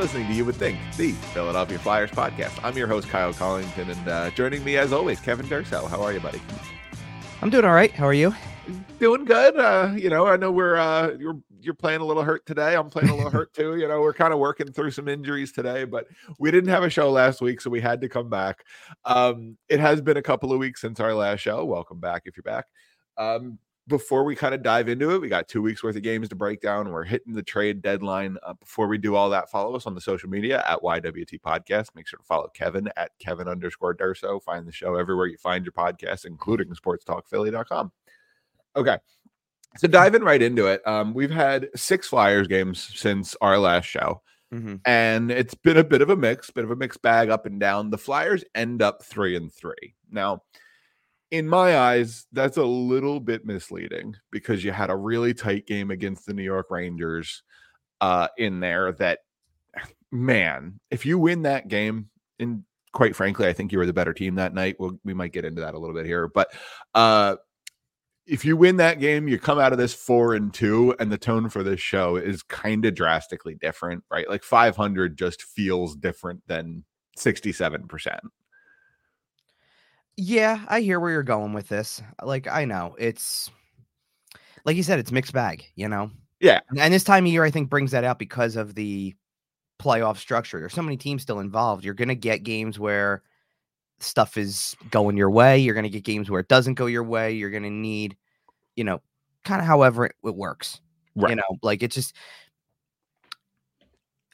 listening to You Would Think, the Philadelphia Flyers podcast. I'm your host, Kyle Collington, and uh, joining me, as always, Kevin Durso. How are you, buddy? I'm doing all right. How are you? Doing good. Uh, you know, I know we're uh, you're you're playing a little hurt today. I'm playing a little hurt too. You know, we're kind of working through some injuries today, but we didn't have a show last week, so we had to come back. Um, it has been a couple of weeks since our last show. Welcome back if you're back. Um, before we kind of dive into it, we got two weeks worth of games to break down. We're hitting the trade deadline. Uh, before we do all that, follow us on the social media at YWT Podcast. Make sure to follow Kevin at Kevin underscore Durso. Find the show everywhere you find your podcast, including sportstalkphilly.com. Okay. So diving right into it, um, we've had six Flyers games since our last show. Mm-hmm. And it's been a bit of a mix, bit of a mixed bag up and down. The Flyers end up three and three. Now, in my eyes, that's a little bit misleading because you had a really tight game against the New York Rangers uh, in there. That man, if you win that game, and quite frankly, I think you were the better team that night. We'll, we might get into that a little bit here, but uh, if you win that game, you come out of this four and two, and the tone for this show is kind of drastically different, right? Like 500 just feels different than 67%. Yeah, I hear where you're going with this. Like, I know it's like you said, it's mixed bag, you know? Yeah. And this time of year, I think brings that out because of the playoff structure. There's so many teams still involved. You're going to get games where stuff is going your way. You're going to get games where it doesn't go your way. You're going to need, you know, kind of however it, it works. Right. You know, like it's just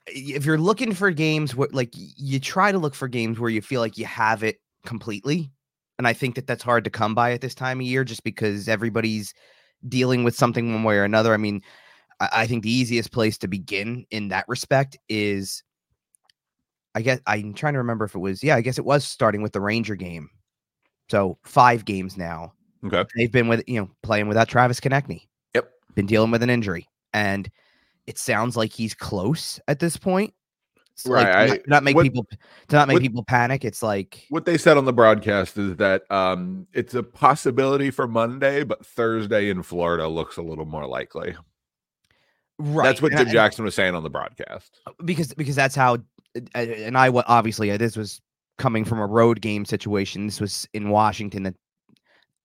if you're looking for games where like you try to look for games where you feel like you have it completely and i think that that's hard to come by at this time of year just because everybody's dealing with something one way or another i mean i, I think the easiest place to begin in that respect is i guess i'm trying to remember if it was yeah i guess it was starting with the ranger game so five games now Okay. they've been with you know playing without travis konecny Yep. been dealing with an injury and it sounds like he's close at this point Like, Right, to I- not, make what- people to not make what- people panic it's like What they said on the broadcast is that um, it's a possibility for Monday, but Thursday in Florida looks a little more likely. right That's what and I- Jim Jackson was saying on the broadcast. because because that's how uh, and I obviously uh, this was coming from a road game situation. This was in Washington that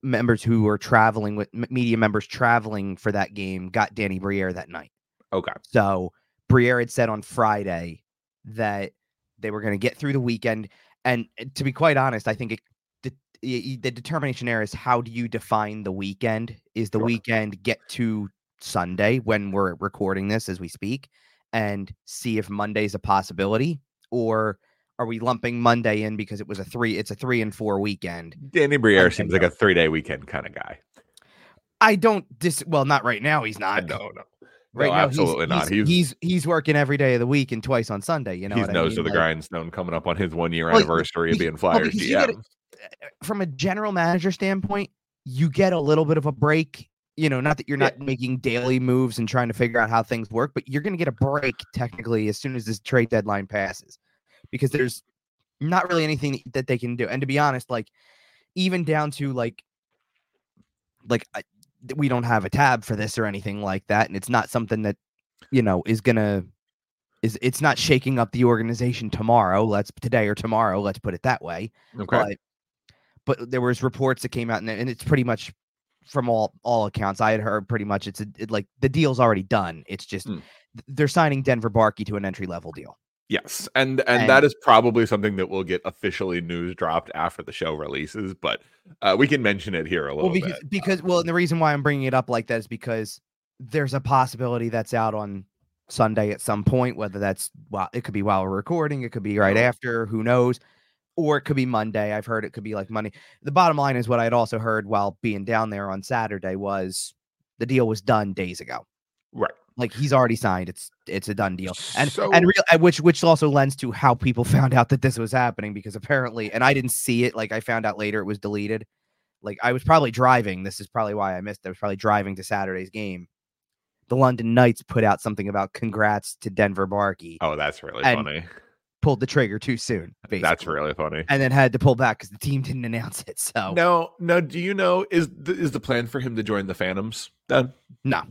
members who were traveling with media members traveling for that game got Danny Briere that night. Okay. So Briere had said on Friday that they were going to get through the weekend, and uh, to be quite honest, I think it. The, the determination there is how do you define the weekend? Is the Sure. weekend get to Sunday when we're recording this as we speak and see if Monday's a possibility or are we lumping Monday in because it was a three it's a 3 and 4 weekend. Danny Briere seems like a three day weekend kind of guy. I don't dis well not right now he's not. no, no. Right no, now absolutely he's, not. He's, He's, he's working every day of the week and twice on Sunday, you know. he's what I nose mean? to the Like, grindstone coming up on his one year Well, anniversary of be- being well, Flyers because you gotta- eh, from a general manager standpoint, you get a little bit of a break. You know, not that you're Yeah. not making daily moves and trying to figure out how things work, but you're going to get a break technically as soon as this trade deadline passes, because there's not really anything that they can do. And to be honest, like even down to like, like we don't have a tab for this or anything like that, and it's not something that you know is gonna is it's not shaking up the organization tomorrow. Let's today or tomorrow. Let's put it that way Okay. but but there was reports that came out and, and it's pretty much from all all accounts i had heard pretty much it's a, it, like the deal's already done it's just Mm. they're signing denver barkey to an entry level deal Yes, and, and that And- is probably something that will get officially news dropped after the show releases, but uh, we can mention it here a little well because bit. because well and the reason why i'm bringing it up like that is because there's a possibility that's out on sunday at some point whether that's well it could be while we're recording it could be right after who knows or it could be monday i've heard it could be like monday the bottom line is what i'd also heard while being down there on saturday was the deal was done days ago Right. Like he's already signed it's it's a done deal and So- and real which which also lends to how people found out that this was happening because apparently and i didn't see it like i found out later it was deleted like i was probably driving this is probably why i missed it i was probably driving to saturday's game the london knights put out something about congrats to denver barkey Oh, that's really And funny. pulled the trigger too soon basically. That's really funny. and then had to pull back because the team didn't announce it so No, no. Do you know is the, is the plan for him to join the Phantoms? Then no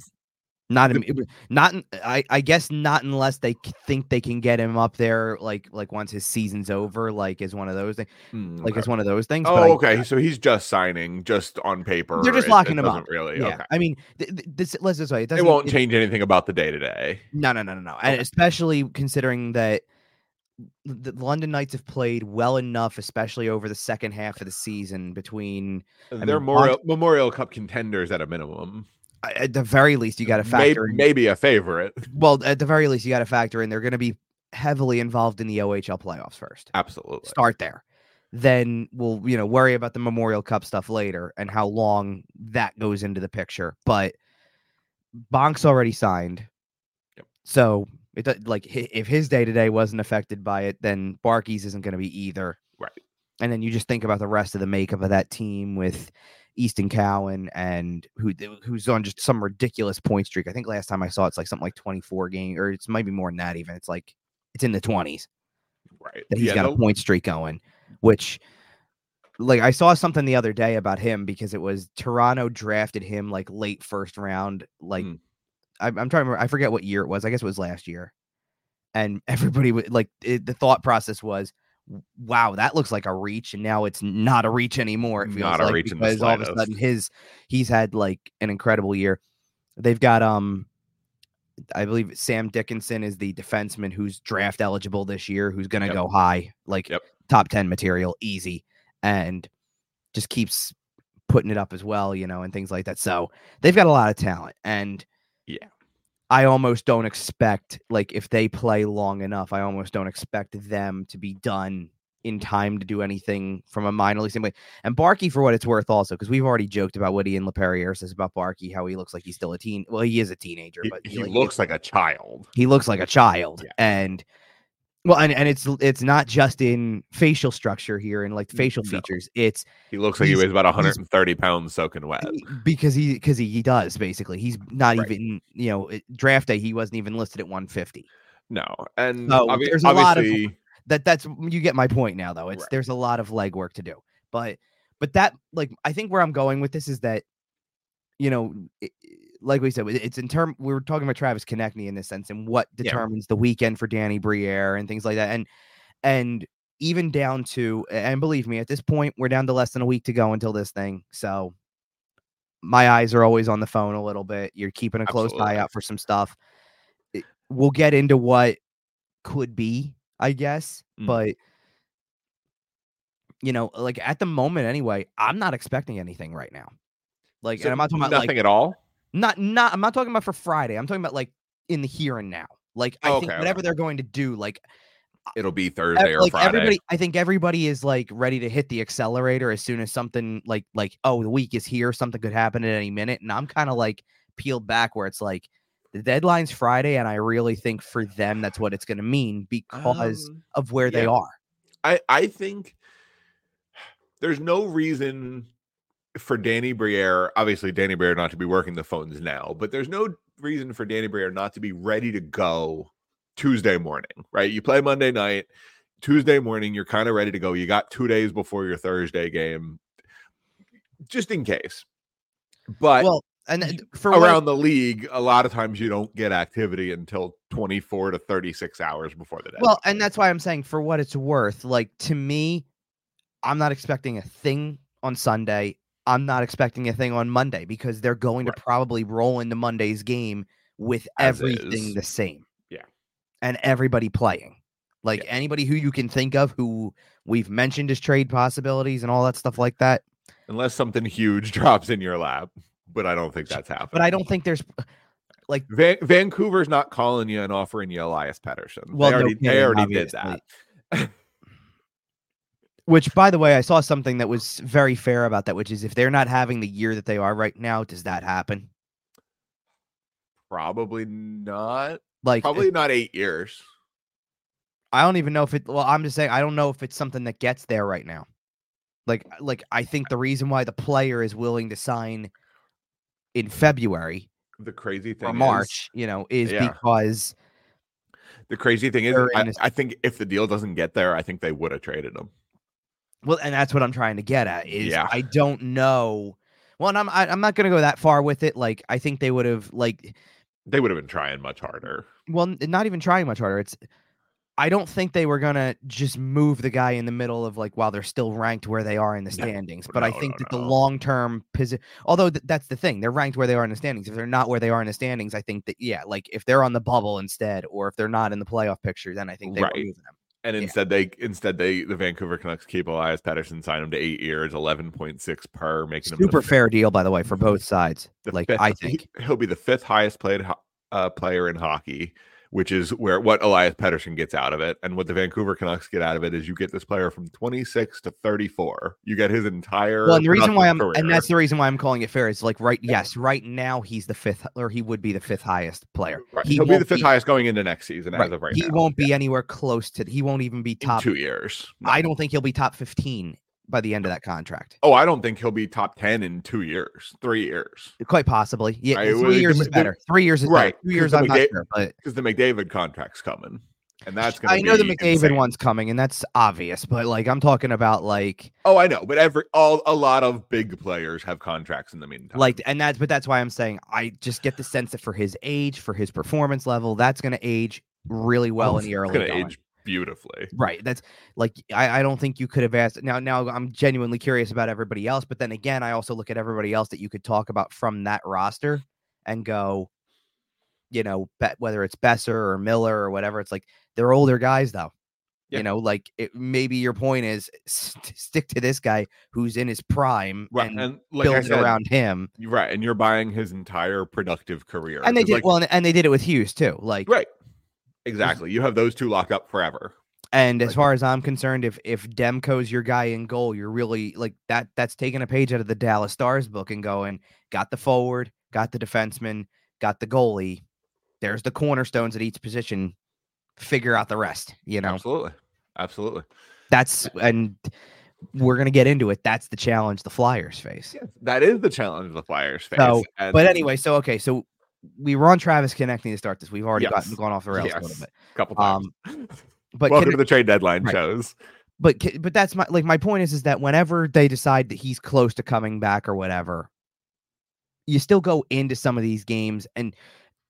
Not, im- not. in- I, I guess not unless they think they can get him up there, like, like once his season's over, like, is one of those things. Hmm, Like, okay. it's one of those things. but Oh, I- okay. So he's just signing, just on paper. They're just It- locking it him up. Really. Yeah, Okay. I mean, th- th- this. Let's just say it It won't change anything about the day to day. No, no, no, no, no. And especially considering that the London Knights have played well enough, especially over the second half of the season. Between They're mean, Memorial, Memorial Cup contenders at a minimum. At the very least, you got to factor in. maybe a favorite. Well, at the very least, you got to factor in they're going to be heavily involved in the OHL playoffs first. Absolutely. Start there. Then we'll, you know, worry about the Memorial Cup stuff later and how long that goes into the picture. But Bonk's already signed. Yep. So it like if his day to day wasn't affected by it, then Barkey's isn't going to be either. Right. And then you just think about the rest of the makeup of that team with Easton Cowan and who who's on just some ridiculous point streak. I think last time I saw it's like something like 24 game or it's maybe more than that even. It's like it's in the 20s Right. that he's Yeah, got no- a point streak going, which like I saw something the other day about him because it was Toronto drafted him like late first round. Like Hmm. I, I'm trying to remember, I forget what year it was. I guess it was last year. And everybody would like it, the thought process was, "W- wow, that looks like a reach, and now it's not a reach anymore. It feels Not a like, reach in the because all of a sudden his he's had like an incredible year. They've got um I believe Sam Dickinson is the defenseman who's draft eligible this year, who's going to Yep. go high, like Yep. top 10 material, easy, and just keeps putting it up as well, you know, and things like that. So they've got a lot of talent. And. I almost don't expect, like, if they play long enough, I almost don't expect them to be done in time to do anything from a minor league standpoint. And Barkey, for what it's worth, also, because we've already joked about what Ian LaPerriere says about Barkey, how he looks like he's still a teen. Well, he is a teenager, He, but he like, looks like a child. he looks like a child Yeah. and well and, and it's it's not just in facial structure here and like facial no. features it's He looks like he weighs about 130 pounds soaking wet. because he because he, he does basically he's not Right. even you know draft day he wasn't even listed at 150 No. And No, obvi- there's a lot of- that that's you get my point now though it's Right. there's a lot of legwork to do but but that like i think where i'm going with this is that you know i- i- like we said it's in term we were talking about travis konecny in this sense and what Yeah. determines the weekend for danny briere and things like that and and even down to and believe me at this point we're down to less than a week to go until this thing so my eyes are always on the phone a little bit you're keeping a close Absolutely. eye out for some stuff we'll get into what could be i guess Mm. but you know like at the moment anyway i'm not expecting anything right now like so and i'm not talking about nothing like at all. Not not i'm not talking about for friday i'm talking about like in the here and now like i Oh, think whatever okay. they're going to do like It'll be Thursday or like Friday. everybody i think everybody is like ready to hit the accelerator as soon as something like like oh the week is here something could happen at any minute and i'm kind of like peeled back where it's like the deadline's friday and i really think for them that's what it's going to mean because Um, of where they are I I think there's no reason for Danny Briere, obviously Danny Briere not to be working the phones now, but there's no reason for Danny Briere not to be ready to go Tuesday morning, right? You play Monday night, Tuesday morning, you're kind of ready to go. You got two days before your Thursday game, just in case. But well and uh, for what- around the league, a lot of times you don't get activity until 24 to 36 hours before the day. Well, and that's why I'm saying for what it's worth, like to me, I'm not expecting a thing on Sunday. I'm not expecting a thing on Monday because they're going Right. to probably roll into Monday's game with As everything is. the same. Yeah. And everybody playing. Like Yeah. anybody who you can think of who we've mentioned as trade possibilities and all that stuff like that. unless something huge drops in your lap, but I don't think that's happening. But I don't think there's uh, like Van- Vancouver's not calling you and offering you Elias Pettersson. Well, they no already, they already did that. which by the way, I saw something that was very fair about that, which is if they're not having the year that they are right now, does that happen? Probably not. Like Probably not eight years. I don't even know if it. Well, I'm just saying I don't know if it's something that gets there right now. Like, uh, like I think the reason why the player is willing to sign in February The crazy thing or is- March, you know, is Yeah. because the crazy thing is, I, I think if the deal doesn't get there, I think they would have traded him. Well, and that's what I'm trying to get at is Yeah. I don't know. Well, and I'm I, I'm not gonna go that far with it. Like I think they would have like They would have been trying much harder. Well, not even trying much harder. It's I don't think they were gonna just move the guy in the middle of like while they're still ranked where they are in the No, standings. But I think no, that the long term position, although th- that's the thing, they're ranked where they are in the standings. If they're not where they are in the standings, I think that yeah, like if they're on the bubble instead, or if they're not in the playoff picture, then I think they Right. will move them. And Yeah. instead, they instead they the Vancouver Canucks keep Elias Pettersson, sign him to eight years, eleven point six per, making him Super fifth- fair deal, by the way, for both sides. the Like fifth- I think. he'll be the fifth highest played ho- uh, player in hockey, which is where what Elias Pettersson gets out of it, and what the Vancouver Canucks get out of it is you get this player from twenty six to thirty four. You get his entire Well, and the reason why I'm productive and that's the reason why I'm calling it fair is like right, yes, right now he's the fifth or he would be the fifth highest player. Right. He He'll be the fifth highest going into next season right, as of right he now. won't be anywhere close to. He won't even be in top. two years. I don't think he'll be top 15 by the end of that contract. Oh, I don't think he'll be top ten in two years, three years, Quite possibly. Yeah, three years is the- better. Three years is right, better. Two years, I'm not sure, but because the McDavid contract's coming, and that's gonna. I know the McDavid insane. one's coming, and that's obvious. But like, I'm talking about like, Oh, I know, but every all a lot of big players have contracts in the meantime. like, and that's but that's why I'm saying I just get the sense that for his age, for his performance level, that's going to age really well Oh, in the it's early gonna age beautifully. Right. That's like I, I don't think you could have asked now now I'm genuinely curious about everybody else, but then again, I also look at everybody else that you could talk about from that roster and go, you know, bet whether it's Boeser or Miller or whatever, it's like they're older guys though. Yeah. You know, like it, maybe your point is st- stick to this guy who's in his prime Right, and, and, like build said, around him. right, and you're buying his entire productive career. And they did like, well, and, and they did it with Hughes too. Like, right, exactly. You have those two locked up forever. And as far as I'm concerned, if if Demko's your guy in goal, you're really like that. That's taking a page out of the Dallas Stars book and going, got the forward, got the defenseman, got the goalie. There's the cornerstones at each position. Figure out the rest. You know, Absolutely, absolutely. that's and we're gonna get into it. That's the challenge the Flyers face. Yes, that is the challenge the Flyers face. So, and But anyway, so okay, so we were on Travis Konecny to start this. We've already gotten Yes. gone off the rails a Yes. little bit. a couple times. But Welcome to the trade deadline Right. shows. but but that's my like my point is is that whenever they decide that he's close to coming back or whatever you still go into some of these games and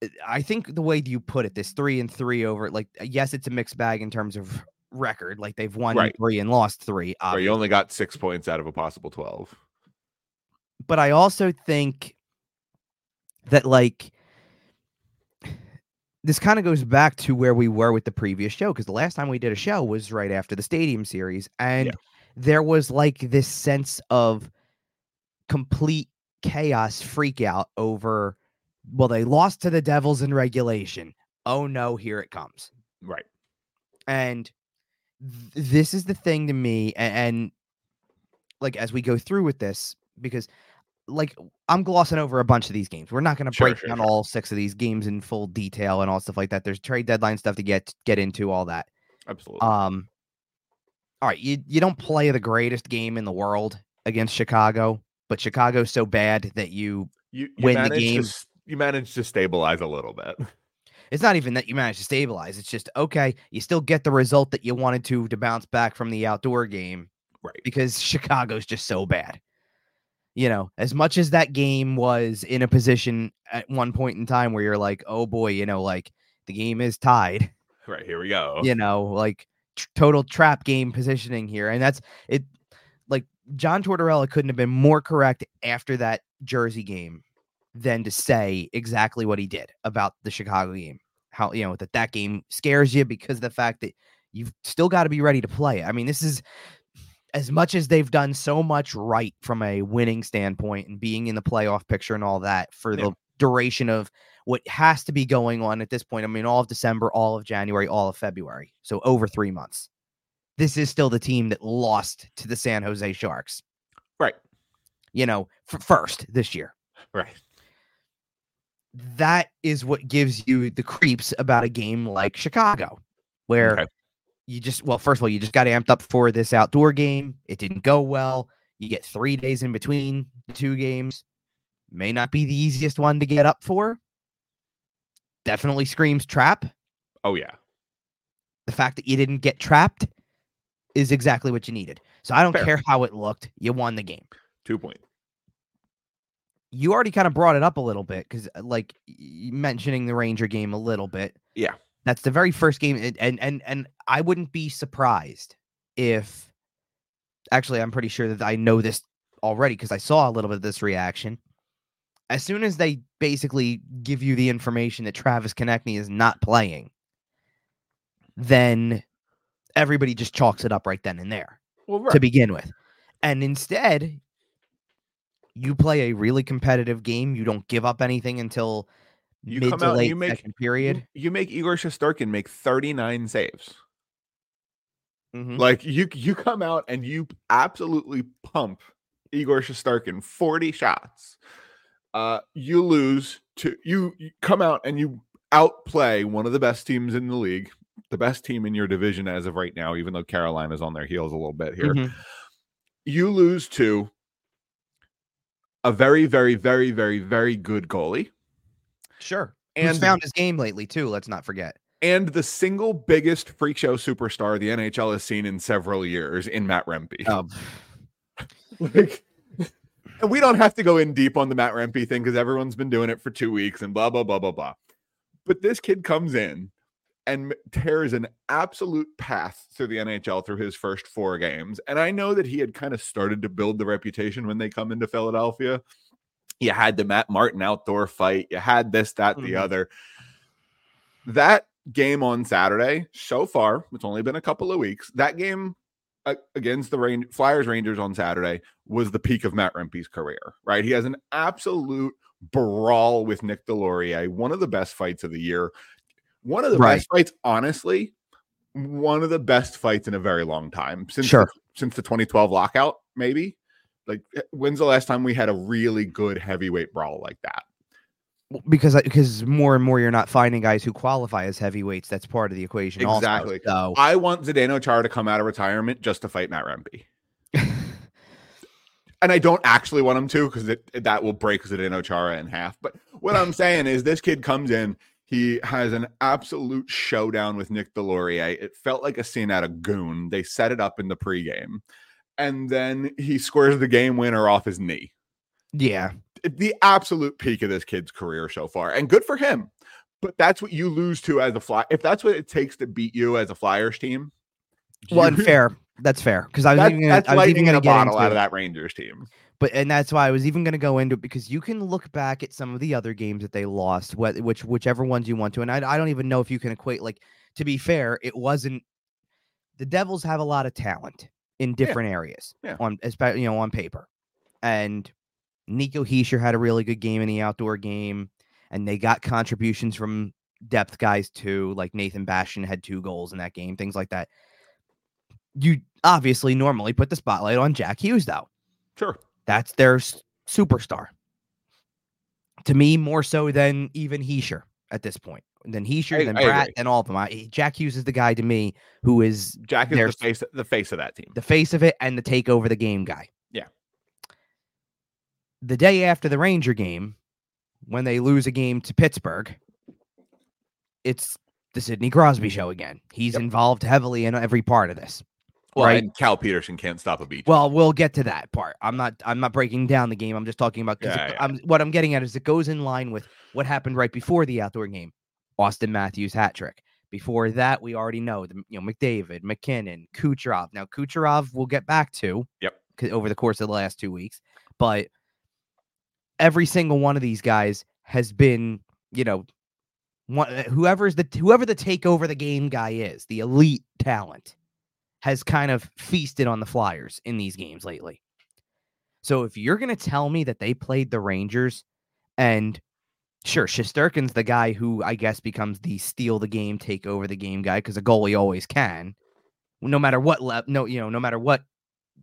uh, i think the way you put it this three and three over like uh, yes it's a mixed bag in terms of record like they've won Right. three and lost three Where you only got six points out of a possible twelve. but i also think that like this kind of goes back to where we were with the previous show because the last time we did a show was right after the stadium series and there was like this sense of complete chaos freak out over well they lost to the devils in regulation. Oh no here it comes. Right. and th- this is the thing to me a- and, like as we go through with this because like i'm glossing over a bunch of these games we're not going to Sure, break sure, down sure. all six of these games in full detail and all stuff like that there's trade deadline stuff to get get into all that Absolutely. um all right you you don't play the greatest game in the world against chicago but chicago's so bad that you you you win the game. To, you managed to stabilize a little bit. it's not even that you manage to stabilize it's just okay you still get the result that you wanted to to bounce back from the outdoor game Right. because Chicago's just so bad. You know, as much as that game was in a position at one point in time where you're like, oh boy, you know, like the game is tied, Right. Here we go. you know, like tr- total trap game positioning here. And that's it. Like John Tortorella couldn't have been more correct after that Jersey game than to say exactly what he did about the Chicago game. How, you know, that that game scares you because of the fact that you've still got to be ready to play. I mean, this is as much as they've done so much right from a winning standpoint and being in the playoff picture and all that for Yeah. the duration of what has to be going on at this point. I mean, all of December, all of January, all of February. So over three months. This is still the team that lost to the San Jose Sharks, Right. you know, first this year. Right. That is what gives you the creeps about a game like Chicago, where Okay. You just well first of all you just got amped up for this outdoor game it didn't go well you get three days in between the two games may not be the easiest one to get up for definitely screams trap Oh yeah. the fact that you didn't get trapped is exactly what you needed so i don't Fair. care how it looked you won the game Two point. you already kind of brought it up a little bit because, uh, like, mentioning the Ranger game a little bit. Yeah. That's the very first game, and and and, I wouldn't be surprised if. Actually, I'm pretty sure that I know this already because I saw a little bit of this reaction. As soon as they basically give you the information that Travis Konecny is not playing, then everybody just chalks it up right then and there Well, to begin with. And instead, you play a really competitive game. You don't give up anything until You mid come to out and late you make- second period. You, make Igor Shesterkin make 39 saves. Mhm. Like you you come out and you absolutely pump Igor Shesterkin 40 shots. Uh you lose to you, you come out and you outplay one of the best teams in the league, the best team in your division as of right now, even though Carolina's on their heels a little bit here. Mhm. You lose to a very, very, very, very, very good goalie. Sure. And Who's found his game lately too? Let's not forget. and the single biggest freak show superstar the NHL has seen in several years in Matt Rempe. Um, like and we don't have to go in deep on the Matt Rempe thing because everyone's been doing it for two weeks and blah blah blah blah blah. But this kid comes in and tears an absolute path through the NHL through his first four games. And I know that he had kind of started to build the reputation when they come into Philadelphia. You had the Matt Martin outdoor fight, you had this, that, the Mhm. other. That game on Saturday, so far, it's only been a couple of weeks. That game against the Rain- Flyers Rangers on Saturday was the peak of Matt Rempe's career, right? He has an absolute brawl with Nick Deslauriers, one of the best fights of the year. One of the Right. best fights, honestly, one of the best fights in a very long time since Sure. the, since the 2012 lockout, maybe. Like, eh, when's the last time we had a really good heavyweight brawl like that? because because more and more you're not finding guys who qualify as heavyweights. That's part of the equation. also. Exactly. So I want Zdeno Chara to come out of retirement just to fight Matt Rempe. and I don't actually want him to because that will break Zdeno Chara in half. But what I'm saying is, this kid comes in, he has an absolute showdown with Nick Deslauriers. It felt like a scene out of Goon. They set it up in the pregame, and then he squares the game winner off his knee. yeah, The absolute peak of this kid's career so far, and good for him. But that's what you lose to as a fly. If that's what it takes to beat you as a Flyers team, well, you- fair. That's fair because I was that- even gonna, that's I was even in gonna a bottle out of that Rangers team. But and that's why I was even going to go into it because you can look back at some of the other games that they lost, wh- which whichever ones you want to, and I, I don't even know if you can equate. Like to be fair, it wasn't. The Devils have a lot of talent in different areas Yeah. on, especially you know, on paper, and Nico Hischier had a really good game in the outdoor game, and they got contributions from depth guys too, like Nathan Bastian had two goals in that game, things like that. You obviously normally put the spotlight on Jack Hughes though. Sure. That's their s- superstar. To me, more so than even Hischier at this point. Than Hischier, I- than I Bratt, agree. and all of them. I, Jack Hughes is the guy to me who is Jack is There's- the face, the face of that team. the face of it and the take over the game guy. Yeah. The day after the Ranger game, when they lose a game to Pittsburgh, it's the Sidney Crosby show again. He's Yep. involved heavily in every part of this. Well, right. and Cal Petersen can't stop a beat. Well, we'll get to that part. I'm not. I'm not breaking down the game. I'm just talking about Yeah, it- yeah. I'm, what I'm getting at is it goes in line with what happened right before the outdoor game. Auston Matthews hat trick. Before that, we already know the you know McDavid, MacKinnon, Kucherov. Now Kucherov, we'll get back to. Yep. Over the course of the last two weeks, but every single one of these guys has been, you know, one uh, whoever's the whoever the take over the game guy is, the elite talent has kind of feasted on the Flyers in these games lately. So if you're going to tell me that they played the Rangers and sure, Shesterkin's the guy who I guess becomes the steal the game, take over the game guy because a goalie always can. No matter what le- no, you know, no matter what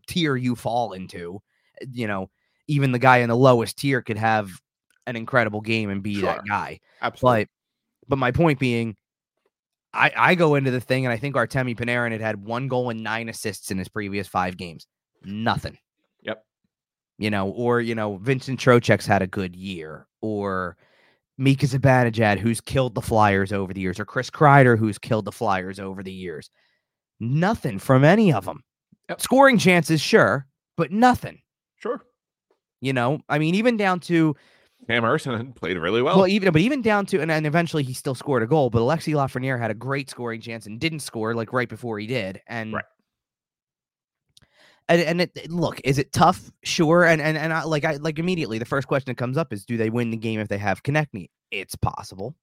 tier you fall into, uh, you know, even the guy in the lowest tier could have an incredible game and be Sure. that guy. Absolutely. But but my point being, I I go into the thing and I think Artemi Panarin had had one goal and nine assists in his previous five games. Nothing. Yep. You know, or you know, Vincent Trocheck's had a good year, or Mika Zibanejad, who's killed the Flyers over the years, or Chris Kreider, who's killed the Flyers over the years. Nothing from any of them. Yep. Scoring chances, sure, but nothing. sure. You know, I mean, even down to Cam Emerson played really well. well, even but even down to and, and eventually he still scored a goal, but Alexis Lafreniere had a great scoring chance and didn't score like right before he did. And Right. And, and it, look, is it tough? Sure. And and and I, like I like immediately the first question that comes up is, do they win the game if they have Konecny? It's possible.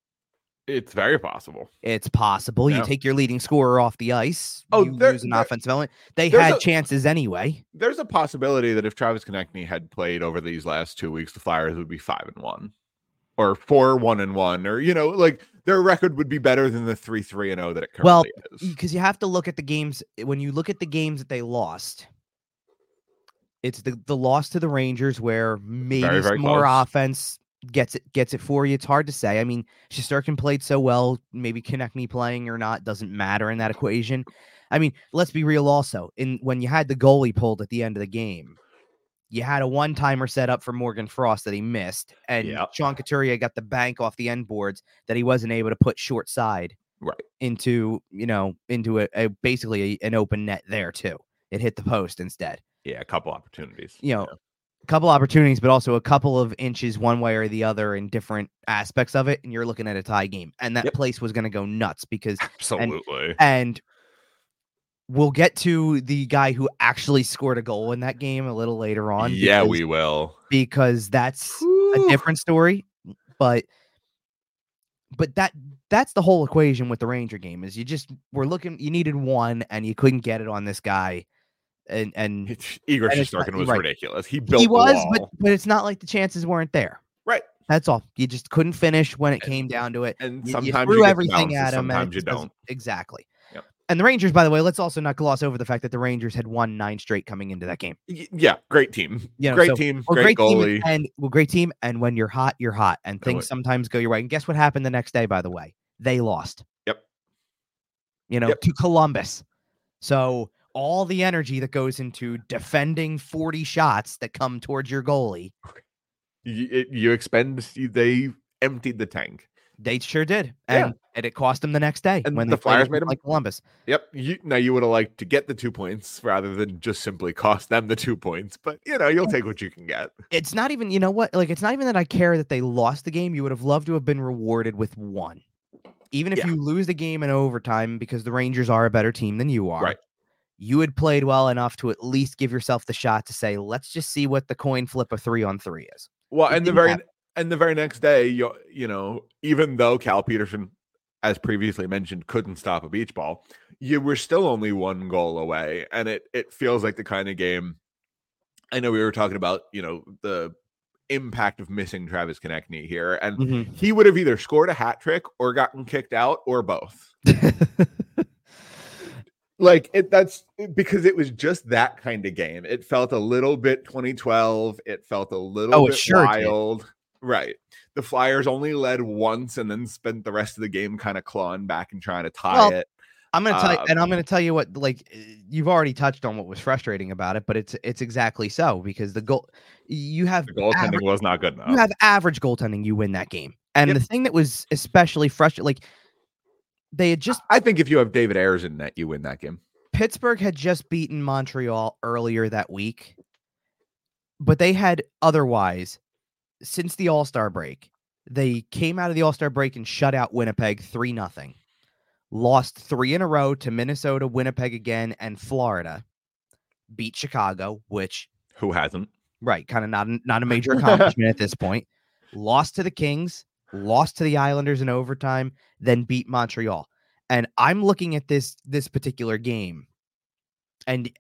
it's very possible. It's possible. Yeah. You take your leading scorer off the ice. Oh, you there- lose an there- offensive element. They had a- chances anyway. There's a possibility that if Travis Konecny had played over these last two weeks, the Flyers would be five and one, or four one and one, or you know, like their record would be better than the three three and zero that it currently Well, is. because you have to look at the games when you look at the games that they lost. It's the the loss to the Rangers where maybe Very, very more close. offense gets it gets it for you. It's hard to say. I mean, Shesterkin played so well. Maybe Konecny playing or not doesn't matter in that equation. I mean, let's be real. Also, in when you had the goalie pulled at the end of the game, you had a one timer set up for Morgan Frost that he missed, and Yep. Sean Couturier got the bank off the end boards that he wasn't able to put short side Right. into you know into a, a basically a- an open net there too. It hit the post instead. Yeah, a couple opportunities. You know, Yeah. a couple opportunities, but also a couple of inches one way or the other in different aspects of it, and you're looking at a tie game, and that Yep. place was going to go nuts because absolutely. and we'll get to the guy who actually scored a goal in that game a little later on. yeah, because- we will. because that's a different story but but that that's the whole equation with the ranger game is you just were looking you needed one and you couldn't get it on this guy and and It's- Igor and was right. ridiculous. He built he was but but it's not like the chances weren't there Right. that's all you just couldn't finish when it came down to it and you, sometimes you you threw the everything at him and Sometimes you don't. exactly Yep. and the rangers by the way let's also not gloss over the fact that the rangers had won nine straight coming into that game Yeah, great team. You know, great so- team. well, great, great goalie. team and well, great team. And when you're hot, you're hot, and And things when- sometimes go your way. And guess what happened the next day? By the way, they lost. Yep. You know, Yep. to Columbus. So all the energy that goes into defending 40 shots that come towards your goalie, you, eh, you expend. They emptied the tank. they sure did, Yeah. and, and it cost them the next day And when the Flyers made 'em- like Columbus. Yep. You, now you would have liked to get the two points rather than just simply cost them the two points, but you know you'll take what you can get. It's not even, you know what? Like, it's not even that I care that they lost the game. You would have loved to have been rewarded with one. Even if Yeah. you lose the game in overtime because the Rangers are a better team than you are, Right. You had played well enough to at least give yourself the shot to say, let's just see what the coin flip of three on three is. Well, It and the very happen. and the very next day, you you know, even though Cal Petersen, as previously mentioned, couldn't stop a beach ball, you were still only one goal away, and it it feels like the kind of game. I know we were talking about you know the impact of missing Travis Konecny here, and mm-hmm. he would have either scored a hat trick or gotten kicked out or both. Like it that's because it was just that kind of game. It felt a little bit 2012. It felt a little Oh, it bit sure did. wild. Right. The Flyers only led once and then spent the rest of the game kind of clawing back and trying to tie Well, it. I'm gonna tell you, Um, and I'm gonna tell you what, like uh, you've already touched on what was frustrating about it, but it's it's exactly so because the goal you have The goaltending aver- was not good enough. you have average goaltending, you win that game. And Yep. the thing that was especially frustrating, like they had just I think if you have David Ayres in net, you win that game. Pittsburgh had just beaten Montreal earlier that week, but they had otherwise since the All Star break. They came out of the All Star break and shut out Winnipeg three nothing. Lost three in a row to Minnesota, Winnipeg again, and Florida. Beat Chicago, which Who hasn't? right, kind of not not a major accomplishment at this point. Lost to the Kings, lost to the Islanders in overtime, then beat Montreal. And I'm looking at this this particular game, and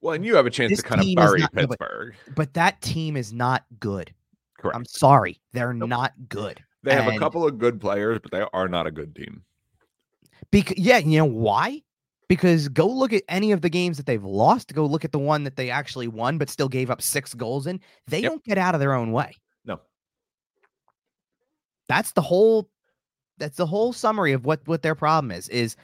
Well, and you have a chance to kind of bury not- no, but- Pittsburgh. but that team is not good. Correct. I'm sorry, they're Nope. not good. they have a couple of good players, but they are not a good team. Because yeah, you know why? Because go look at any of the games that they've lost. Go look at the one that they actually won, but still gave up six goals in. They Yep. don't get out of their own way. That's the whole. That's the whole summary of what what their problem is. Is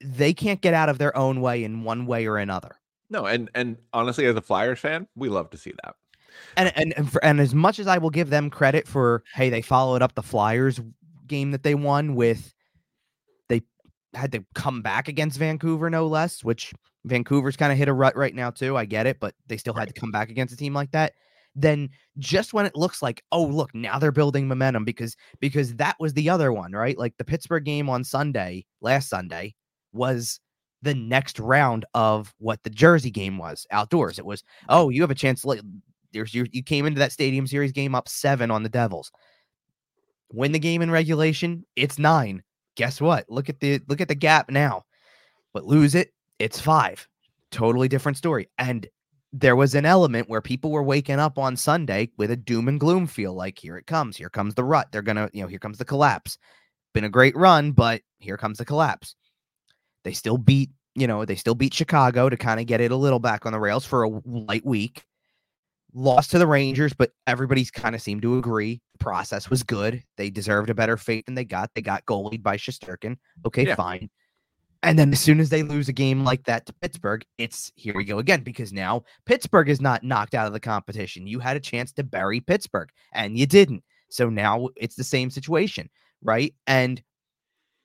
they can't get out of their own way in one way or another. No, and and honestly, as a Flyers fan, we love to see that. And and and, for, and as much as I will give them credit for, hey, they followed up the Flyers game that they won with, they had to come back against Vancouver, no less, which Vancouver's kind of hit a rut right now too. I get it, but they still had to come back against a team like that. Then just when it looks like, oh look, now they're building momentum because because that was the other one, right? Like the Pittsburgh game on Sunday, last Sunday, was the next round of what the Jersey game was outdoors. It was, oh, you have a chance. Like, there's you, you came into that Stadium Series game up seven on the Devils. Win the game in regulation, it's nine. Guess what? Look at the look at the gap now. But lose it, it's five. Totally different story. And there was an element where people were waking up on Sunday with a doom and gloom feel like here it comes, here comes the rut. They're gonna, you know, here comes the collapse. Been a great run, but here comes the collapse. They still beat, you know, they still beat Chicago to kind of get it a little back on the rails for a light week. Lost to the Rangers, but everybody's kind of seemed to agree the process was good. They deserved a better fate than they got. They got goalied by Shesterkin. Okay, Yeah. fine. And then as soon as they lose a game like that to Pittsburgh, it's here we go again because now Pittsburgh is not knocked out of the competition. You had a chance to bury Pittsburgh and you didn't. So now it's the same situation, right? And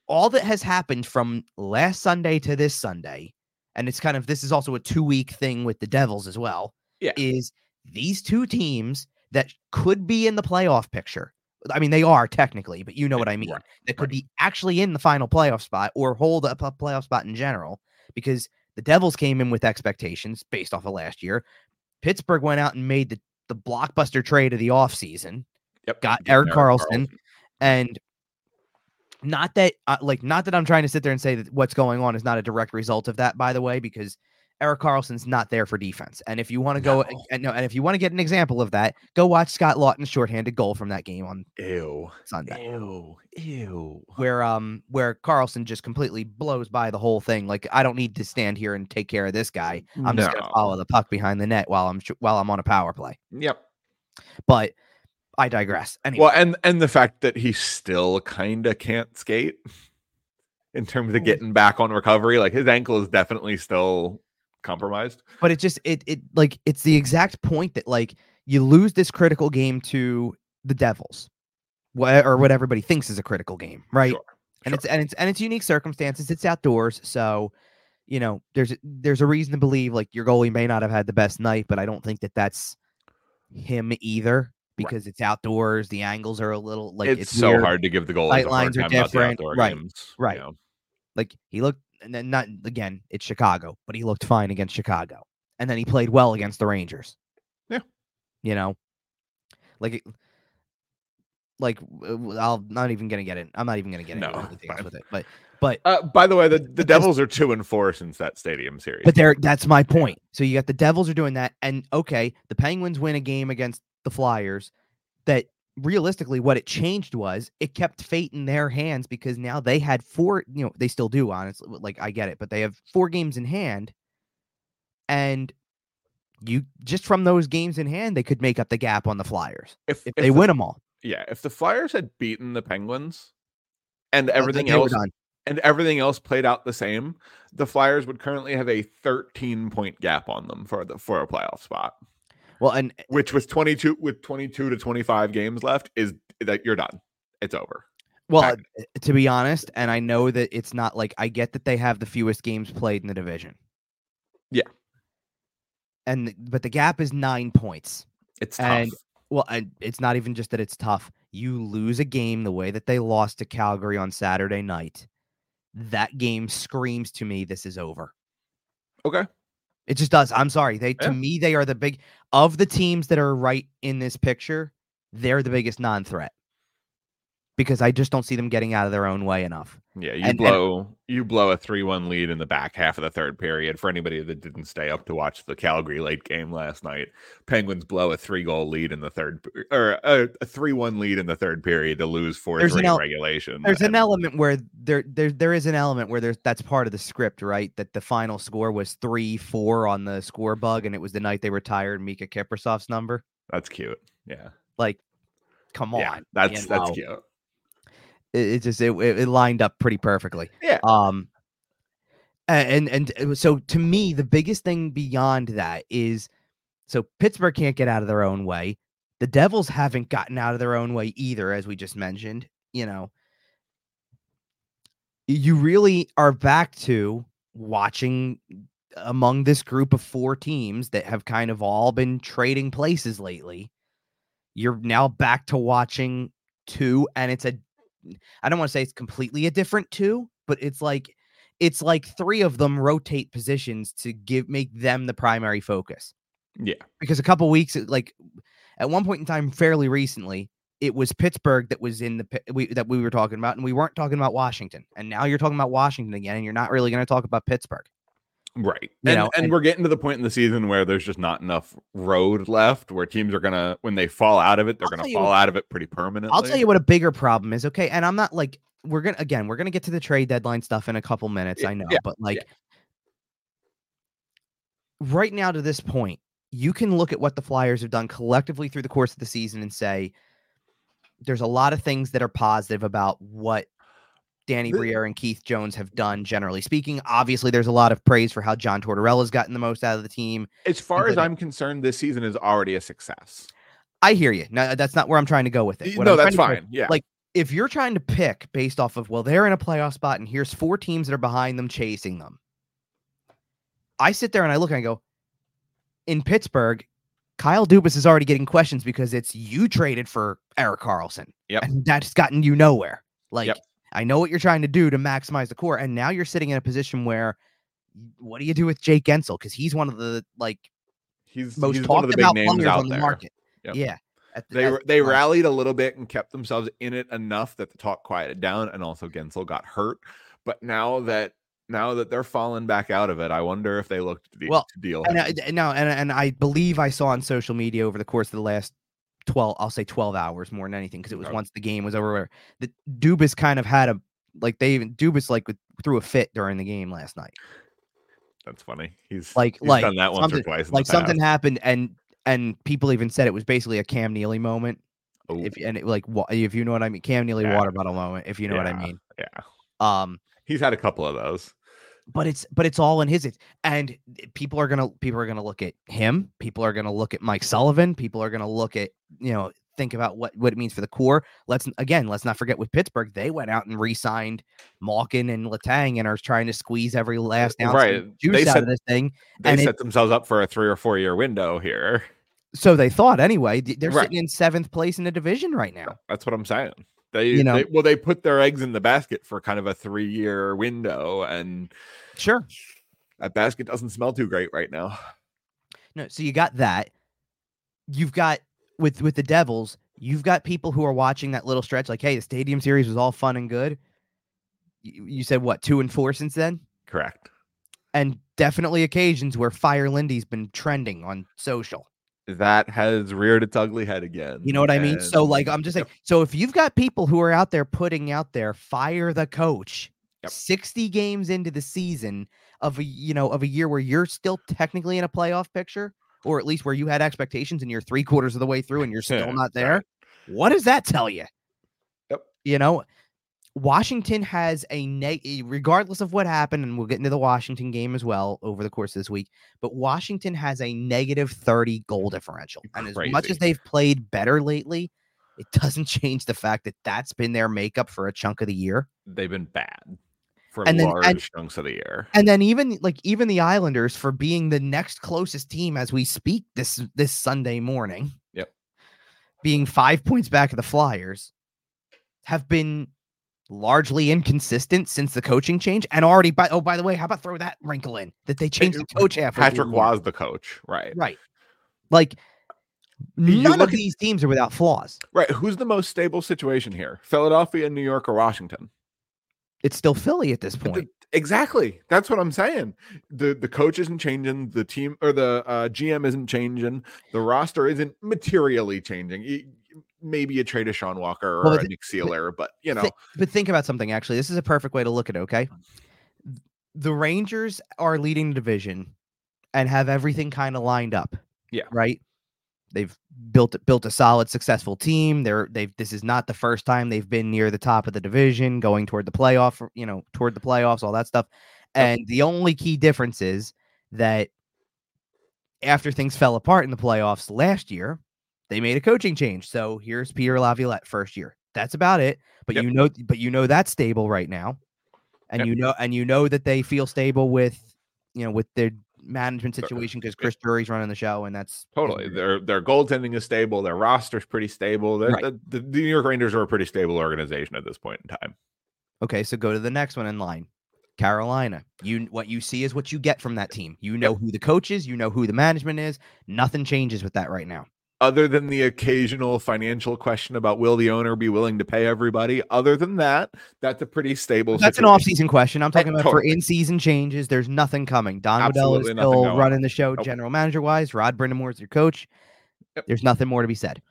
all that has happened from last Sunday to this Sunday, and it's kind of this is also a two week thing with the Devils as well, Yeah. is these two teams that could be in the playoff picture. I mean, they are technically, but you know what I mean. Right, That could be actually in the final playoff spot or hold up a playoff spot in general because the Devils came in with expectations based off of last year. Pittsburgh went out and made the, the blockbuster trade of the offseason Yep. got getting Erik Karlsson, and not that uh, like not that I'm trying to sit there and say that what's going on is not a direct result of that by the way because Erik Karlsson's not there for defense. And if you want to go No. and no, and if you want to get an example of that, go watch Scott Laughton's shorthanded goal from that game on Ew. Sunday Ew. Ew. where um where Carlson just completely blows by the whole thing. Like I don't need to stand here and take care of this guy. I'm just gonna follow the puck behind the net while I'm while I'm on a power play. Yep. But I digress. Anyway, Well, and and the fact that he still kind of can't skate in terms of getting back on recovery, like his ankle is definitely still compromised. but it just it it like it's the exact point that like you lose this critical game to the Devils, wha- or what everybody thinks is a critical game, right? Sure, and sure. it's and it's and it's unique circumstances. It's outdoors, so you know there's there's a reason to believe like your goalie may not have had the best night, but I don't think that that's him either because it's outdoors. The angles are a little like it's, it's, so weird. hard to give the goalies Sight a lines are different. Right, games. right. you know. Like he looked, and then not again. It's Chicago, but he looked fine against Chicago, and then he played well against the Rangers. Yeah. you know, like, it- like I'll not even gonna get it. I'm not even gonna get into No, the details with it, but but Uh, by the way, the, the Devils are two and four since that stadium series. but there, that's my point. So you got the Devils are doing that, and okay, the Penguins win a game against the Flyers. That realistically, what it changed was it kept fate in their hands because now they had four. You know, they still do. Honestly, like I get it, but they have four games in hand, and you just from those games in hand, they could make up the gap on the Flyers if, if if they the- win them all. yeah, if the Flyers had beaten the Penguins and everything else and everything else played out the same, the Flyers would currently have a 13 point gap on them for the for a playoff spot. Well, and Which was 22 with 22 to 25 games left is that you're done. It's over. Well, Fact. uh, to be honest, and I know that it's not like I get that they have the fewest games played in the division. Yeah. And but the gap is 9 points. It's tough. And well, and it's not even just that it's tough. You lose a game the way that they lost to Calgary on Saturday night. That game screams to me this is over. okay. It just does. I'm sorry. They to me they are the big of the teams that are right in this picture, they're the mm-hmm. biggest non-threat. Because I just don't see them getting out of their own way enough. Yeah, you And- and- blow you blow a three one lead in the back half of the third period. For anybody that didn't stay up to watch the Calgary late game last night, Penguins blow a three goal lead in the third or a, a three one lead in the third period to lose four three in el- regulation. There's an element where there there there is an element where there's that's part of the script, right? That the final score was three four on the score bug, and it was the night they retired Miikka Kiprusoff's number. That's cute. Yeah, Like, come on, yeah, that's you that's know? cute. It, it just it, it it lined up pretty perfectly. Yeah. Um. And and so to me, the biggest thing beyond that is so Pittsburgh can't get out of their own way. The Devils haven't gotten out of their own way either, as we just mentioned. You know, you really are back to watching among this group of four teams that have kind of all been trading places lately, you're now back to watching two, and it's a I don't want to say it's completely a different two, but it's like it's like three of them rotate positions to give make them the primary focus. Yeah. Because a couple weeks like at one point in time fairly recently, it was Pittsburgh that was in the we, that we were talking about and we weren't talking about Washington. And now you're talking about Washington again and you're not really going to talk about Pittsburgh. Right. You and, know, and and- we're getting to the point in the season where there's just not enough road left where teams are gonna when they fall out of it, they're gonna fall what- out of it pretty permanently. I'll tell you what a bigger problem is. Okay, and I'm not like we're gonna again we're gonna get to the trade deadline stuff in a couple minutes. Yeah, I know, yeah, but like right now to this point, you can look at what the Flyers have done collectively through the course of the season and say there's a lot of things that are positive about what Danny Briere and Keith Jones have done, generally speaking. Obviously, there's a lot of praise for how John Tortorella's gotten the most out of the team. As far as I'm concerned, this season is already a success. I hear you. No, that's not where I'm trying to go with it. What no, I'm that's trying to go- fine. Yeah. like, if you're trying to pick based off of well they're in a playoff spot and here's four teams that are behind them chasing them i sit there and i look and i go in pittsburgh kyle dubas is already getting questions because it's you traded for Erik Karlsson Yep. and that's gotten you nowhere like Yep. I know what you're trying to do to maximize the core and now you're sitting in a position where what do you do with Jake Guentzel because he's one of the like he's most he's one talked of the big names out on the there. market Yep. yeah at- They at- they rallied a little bit and kept themselves in it enough that the talk quieted down, and also Guentzel got hurt. But now that now that they're falling back out of it, I wonder if they looked to, de- Well, to deal. And. No, and and I believe I saw on social media over the course of the last twelve, I'll say twelve hours more than anything, because it was once the game was over. Where the Dubas kind of had a like they even Dubas like threw a fit during the game last night. That's funny. He's Like he's like done that once or something- twice. like something happened and and people even said it was basically a Cam Neely moment. Oh, If and it, like if you know what I mean, Cam Neely Yeah. water bottle moment. If you know what I mean. yeah, Um, he's had a couple of those. But it's but it's all in his and people are gonna people are gonna look at him people are gonna look at mike sullivan people are gonna look at you know think about what what it means for the core let's again let's not forget with pittsburgh they went out and re-signed malkin and Letang and are trying to squeeze every last uh, ounce Right. of juice They of this thing They And it- set themselves up for a three or four year window here. so they thought anyway they're Right. sitting in seventh place in the division right now That's what I'm saying. They, You know- they well, they put their eggs in the basket for kind of a three year window, and sure that basket doesn't smell too great right now. No, so you got that. You've got with with the Devils, you've got people who are watching that little stretch, like, hey, the Stadium Series was all fun and good. You, you said what two and four since then, Correct. and definitely occasions where Fire Lindy's been trending on social. That has reared its ugly head again. You know what I mean? So, like, I'm just saying. So, if you've got people who are out there putting out there, fire the coach. Yep. 60 games into the season of a you know of a year where you're still technically in a playoff picture, or at least where you had expectations and you're three quarters of the way through and you're still not there. What does that tell you? Yep. You know, Washington has a neg eh, regardless of what happened, and we'll get into the Washington game as well over the course of this week. But Washington has a negative 30 goal differential. And as much as they've played better lately, it doesn't change the fact that that's been their makeup for a chunk of the year. they've been bad for And then- large and- chunks of the year. And then even like even the Islanders for being the next closest team as we speak this this Sunday morning. Yep. Being 5 points back of the Flyers have been largely inconsistent since the coaching change and already by oh by the way, how about throw that wrinkle in that they changed the coach through Patrick was the coach, right? Right. Like You none of these teams are without flaws. Right. Who's the most stable situation here? Philadelphia, New York, or Washington? It's still Philly at this But the- point. exactly. That's what I'm saying. The the coach isn't changing. The team or the uh, GM isn't changing. The roster isn't materially changing. Maybe a trade of Sean Walker or Well, a but- Nick Seeler, but you know, Thi- but think about something actually. This is a perfect way to look at it, okay? The Rangers are leading the division and have everything kind of lined up. Yeah. Right? They've built built a solid successful team. They're they've this is not the first time they've been near the top of the division, going toward the playoff, you know, toward the playoffs, all that stuff. And the only key difference is that after things fell apart in the playoffs last year, they made a coaching change. So here's Peter Laviolette first year. That's about it. But Yep. you know, but you know that's stable right now, and Yep. you know, and you know that they feel stable with, you know, with their management uh, situation because Chris Drury's running the show, and that's Totally. Their their goaltending is stable. Their roster's pretty stable. The, Right. the, the, the New York Rangers are a pretty stable organization at this point in time. Okay, so go to the next one in line. Carolina. You what you see is what you get from that team. You know who the coach is, you know who the management is. Nothing changes with that right now. Other than the occasional financial question about will the owner be willing to pay everybody, other than that, that's a pretty stable. That's an situation. off-season question. I'm talking about for in-season changes. There's nothing coming. Don Waddell is still going. running the show, Nope. general manager wise. Rod Brind'Amour is your coach. Yep. There's nothing more to be said.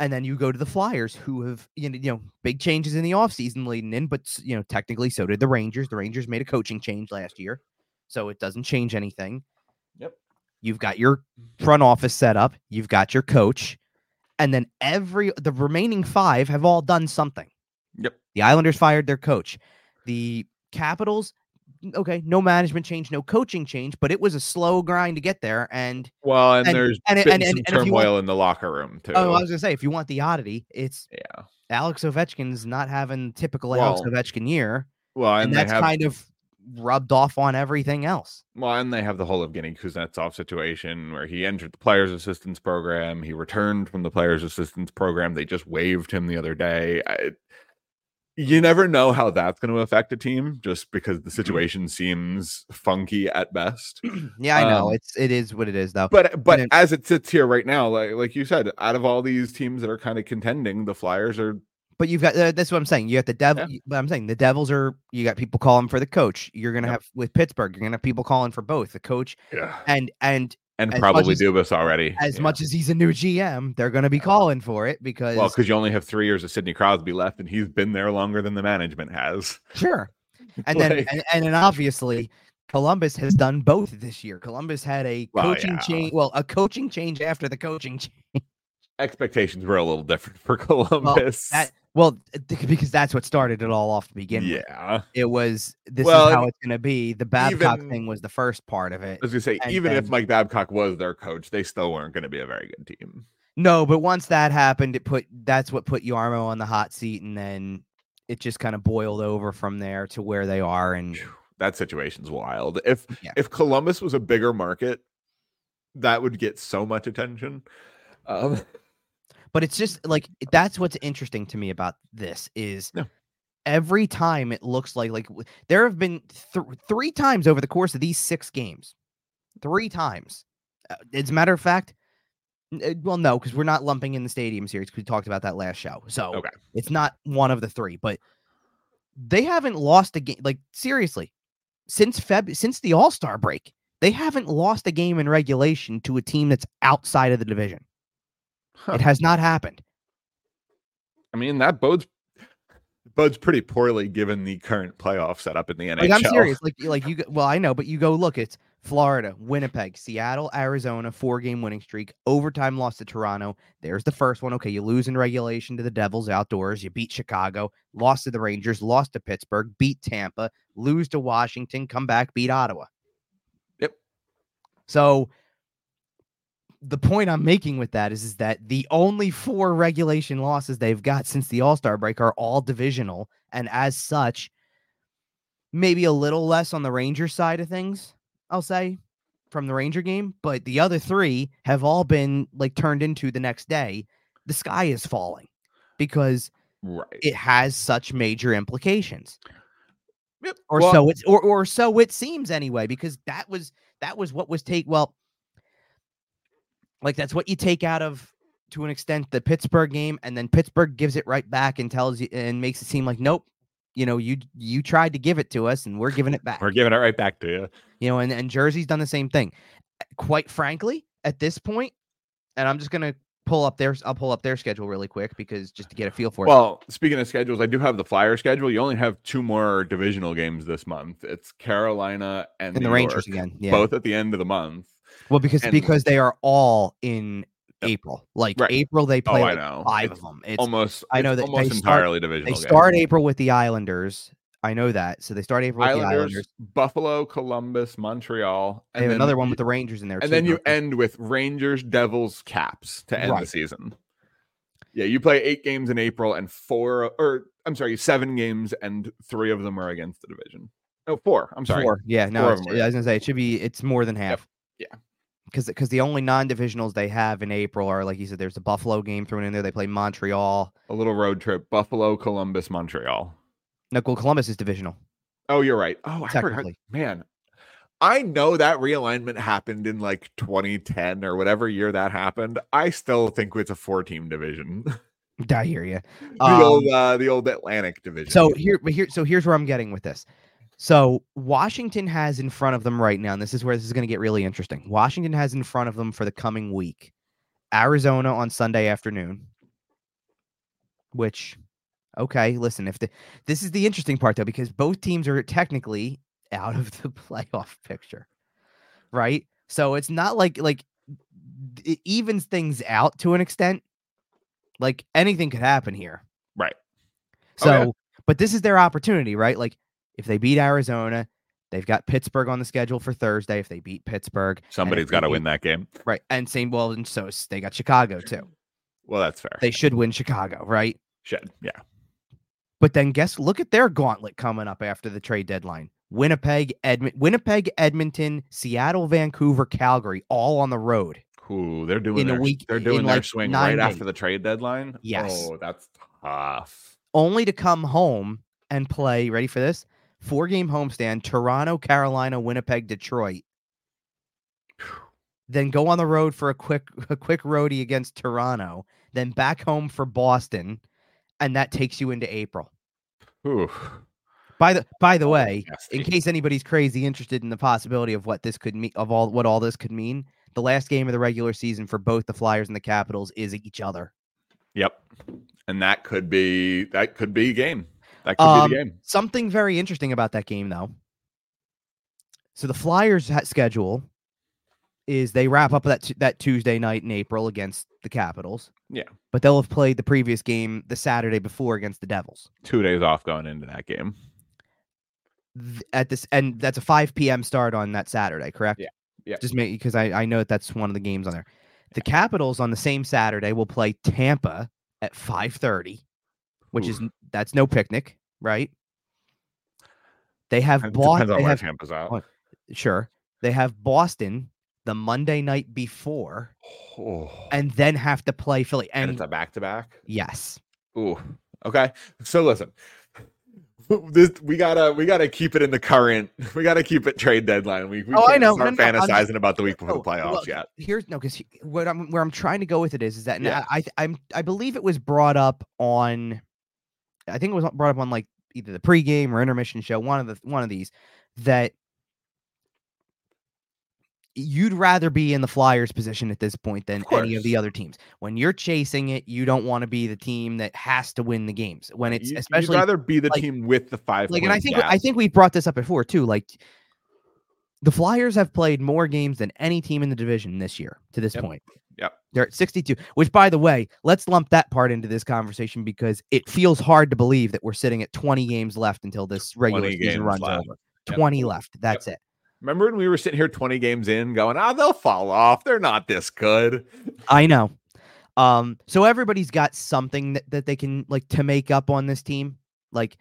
And then you go to the Flyers, who have you know, you know big changes in the offseason leading in, but you know technically so did the Rangers. The Rangers made a coaching change last year, so it doesn't change anything. Yep. You've got your front office set up. You've got your coach, and then every the remaining five have all done something. Yep. The Islanders fired their coach. The Capitals, okay, no management change, no coaching change, but it was a slow grind to get there. And Well, and, And- there's and been and- some and- and you want- turmoil in the locker room too. oh, I was gonna say, if you want the oddity, it's yeah. Alex Ovechkin's not having typical Alex Ovechkin year, Well, and, that's have kind of rubbed off on everything else. well, and they have the whole of Evgeny Kuznetsov situation where he entered the players' assistance program. He returned from the players' assistance program. They just waived him the other day. I, you never know how that's going to affect a team, just because Mm-hmm. the situation seems funky at best. Yeah, I know Um, it's it is what it is though. But but then- as it sits here right now, like like you said, out of all these teams that are kind of contending, the Flyers are But you've got uh, that's what I'm saying. You got the devil. Yeah. But I'm saying the Devils are. You got people calling for the coach. You're gonna Yep. have with Pittsburgh. You're gonna have people calling for both the coach yeah. and and and probably as- Dubas already. as yeah. much as he's a new GM, they're gonna be calling for it because well, because you only have three years of Sidney Crosby left, and he's been there longer than the management has. sure. And then and, and then obviously Columbus has done both this year. Columbus had a Well, coaching yeah. change. Well, a coaching change after the coaching change. Expectations were a little different for Columbus. That well, because that's what started it all off to begin with. yeah, It was this Well, is how it's gonna be. The Babcock even- thing was the first part of it. I was gonna say, And even if Mike Babcock was their coach, they still weren't going to be a very good team. No, but once that happened, it put that's what put Jarmo on the hot seat, and then it just kind of boiled over from there to where they are. And That situation's wild. If Yeah. if Columbus was a bigger market, that would get so much attention. Um, but it's just like that's what's interesting to me about this is every time it looks like like there have been th- three times over the course of these six games, three times. Uh, as a matter of fact, uh, well, no, because we're not lumping in the stadium series. We talked about that last show, so Okay. it's not one of the three. But they haven't lost a game. Like seriously, since Feb since the All Star break, they haven't lost a game in regulation to a team that's outside of the division. Huh. It has not happened. I mean, that bodes bodes pretty poorly given the current playoff setup in the NHL. Like I'm serious. Like like you. go- Well, I know, but you go look. It's Florida, Winnipeg, Seattle, Arizona, four game winning streak, overtime loss to Toronto. There's the first one. Okay, you lose in regulation to the Devils outdoors. You beat Chicago, lost to the Rangers, lost to Pittsburgh, beat Tampa, lose to Washington, come back, beat Ottawa. Yep. So the point I'm making with that is, is that the only four regulation losses they've got since the All Star break are all divisional, and as such, maybe a little less on the Ranger side of things. I'll say from the Ranger game, but the other three have all been like turned into the next day. The sky is falling because right. it has such major implications Yep. or Well, so it's or, or so it seems anyway because that was that was what was take well like that's what you take out of to an extent the Pittsburgh game and then Pittsburgh gives it right back and tells you and makes it seem like nope you know you you tried to give it to us and we're giving it back We're giving it right back to you. you know and, and Jersey's done the same thing quite frankly at this point and I'm just going to pull up their I'll pull up their schedule really quick because just to get a feel for it Well, speaking of schedules, I do have the Flyer schedule. You only have two more divisional games this month. It's Carolina and, and the New Rangers York, again yeah both at the end of the month. Well, because And- because they are all in Yep. April. Like Right. April, they Oh, play I like know. five It's of them. It's almost I know that they almost start- entirely divisional. they games. start April with the Islanders. I know that. So they start April with the Islanders, Islanders. Buffalo, Columbus, Montreal, They have then another one with the Rangers in there. and too, then you don't end with Rangers, Devils, Caps to end the season. Yeah, you play eight games in April and four, or I'm sorry, seven games, and three of them are against the division. Oh, four. I'm sorry. Four. Yeah, no, Four of it's- them are- I was gonna say it should be. It's more than half. Yeah. Because because the only non-divisionals they have in April are like you said. There's a Buffalo game thrown in there. They play Montreal. A little road trip: Buffalo, Columbus, Montreal. No, well, Columbus is divisional. Oh, you're right. Oh, I forgot. Technically. Man, I know that realignment happened in like 2010 or whatever year that happened. I still think it's a four-team division. I hear you. the Um, old, uh, the old Atlantic division. So here, but here, so here's where I'm getting with this. So Washington has in front of them right now, and this is where this is going to get really interesting. Washington has in front of them for the coming week, Arizona on Sunday afternoon. Which, okay, listen, if the this is the interesting part though, because both teams are technically out of the playoff picture, right? So it's not like like it evens things out to an extent. Like anything could happen here. right. So, Oh, yeah. but this is their opportunity, right? Like if they beat Arizona, they've got Pittsburgh on the schedule for Thursday. If they beat Pittsburgh, somebody's got to win that game. right? And same, well, and so they got Chicago too. Well, that's fair. They should win Chicago, right? should. Yeah. But then guess, look at their gauntlet coming up after the trade deadline: Winnipeg, Edmont, Winnipeg, Edmonton, Seattle, Vancouver, Calgary, all on the road. Ooh, they're doing In their, week- They're doing their like, swing right after the trade deadline. Yes. Oh, that's tough. only to come home and play. Ready for this? Four game homestand: Toronto, Carolina, Winnipeg, Detroit. Then go on the road for a quick a quick roadie against Toronto. Then back home for Boston, and that takes you into April. Ooh. By the by the way, in case anybody's crazy interested in the possibility of what this could mean of all what all this could mean, the last game of the regular season for both the Flyers and the Capitals is each other. Yep. And that could be that could be a game. That could Um, be the game. Something very interesting about that game, though. So the Flyers' schedule is they wrap up that t- that Tuesday night in April against the Capitals. Yeah. but they'll have played the previous game the Saturday before against the Devils. Two days off going into that game. Th- At this, and that's a 5 p.m. start on that Saturday, correct? Yeah, yeah. Just make because I I know that that's one of the games on there. The Capitals on the same Saturday will play Tampa at 5:30, which is that's no picnic, right? They have It bought. depends on where Tampa's. Oh, Sure. They have Boston the Monday night before Oh. and then have to play Philly. and And it's a back to back. yes. Ooh. Okay. So listen. This we gotta we gotta keep it in the current. We gotta keep it trade deadline. We, we Oh, I know. start No, no, I'm just- fantasizing about the week before No, the playoffs well, yet. Here's no because what I'm where I'm trying to go with it is is that Yeah. I, I I'm I believe it was brought up on I think it was brought up on like either the pregame or intermission show, one of the one of these, that you'd rather be in the Flyers position at this point than any of the other teams. When you're chasing it, you don't want to be the team that has to win the games. When it's You- especially you'd rather be the like- team with the five. like and I think gap. I think we've brought this up before too. Like the Flyers have played more games than any team in the division this year to this Yep. point. Yep. They're at 62, which by the way, let's lump that part into this conversation because it feels hard to believe that we're sitting at 20 games left until this regular season runs left. over. Yep. 20 left. That's it. Remember when we were sitting here 20 games in going, oh, they'll fall off. They're not this good. I know. Um, so everybody's got something that, that they can like to make up on this team. Like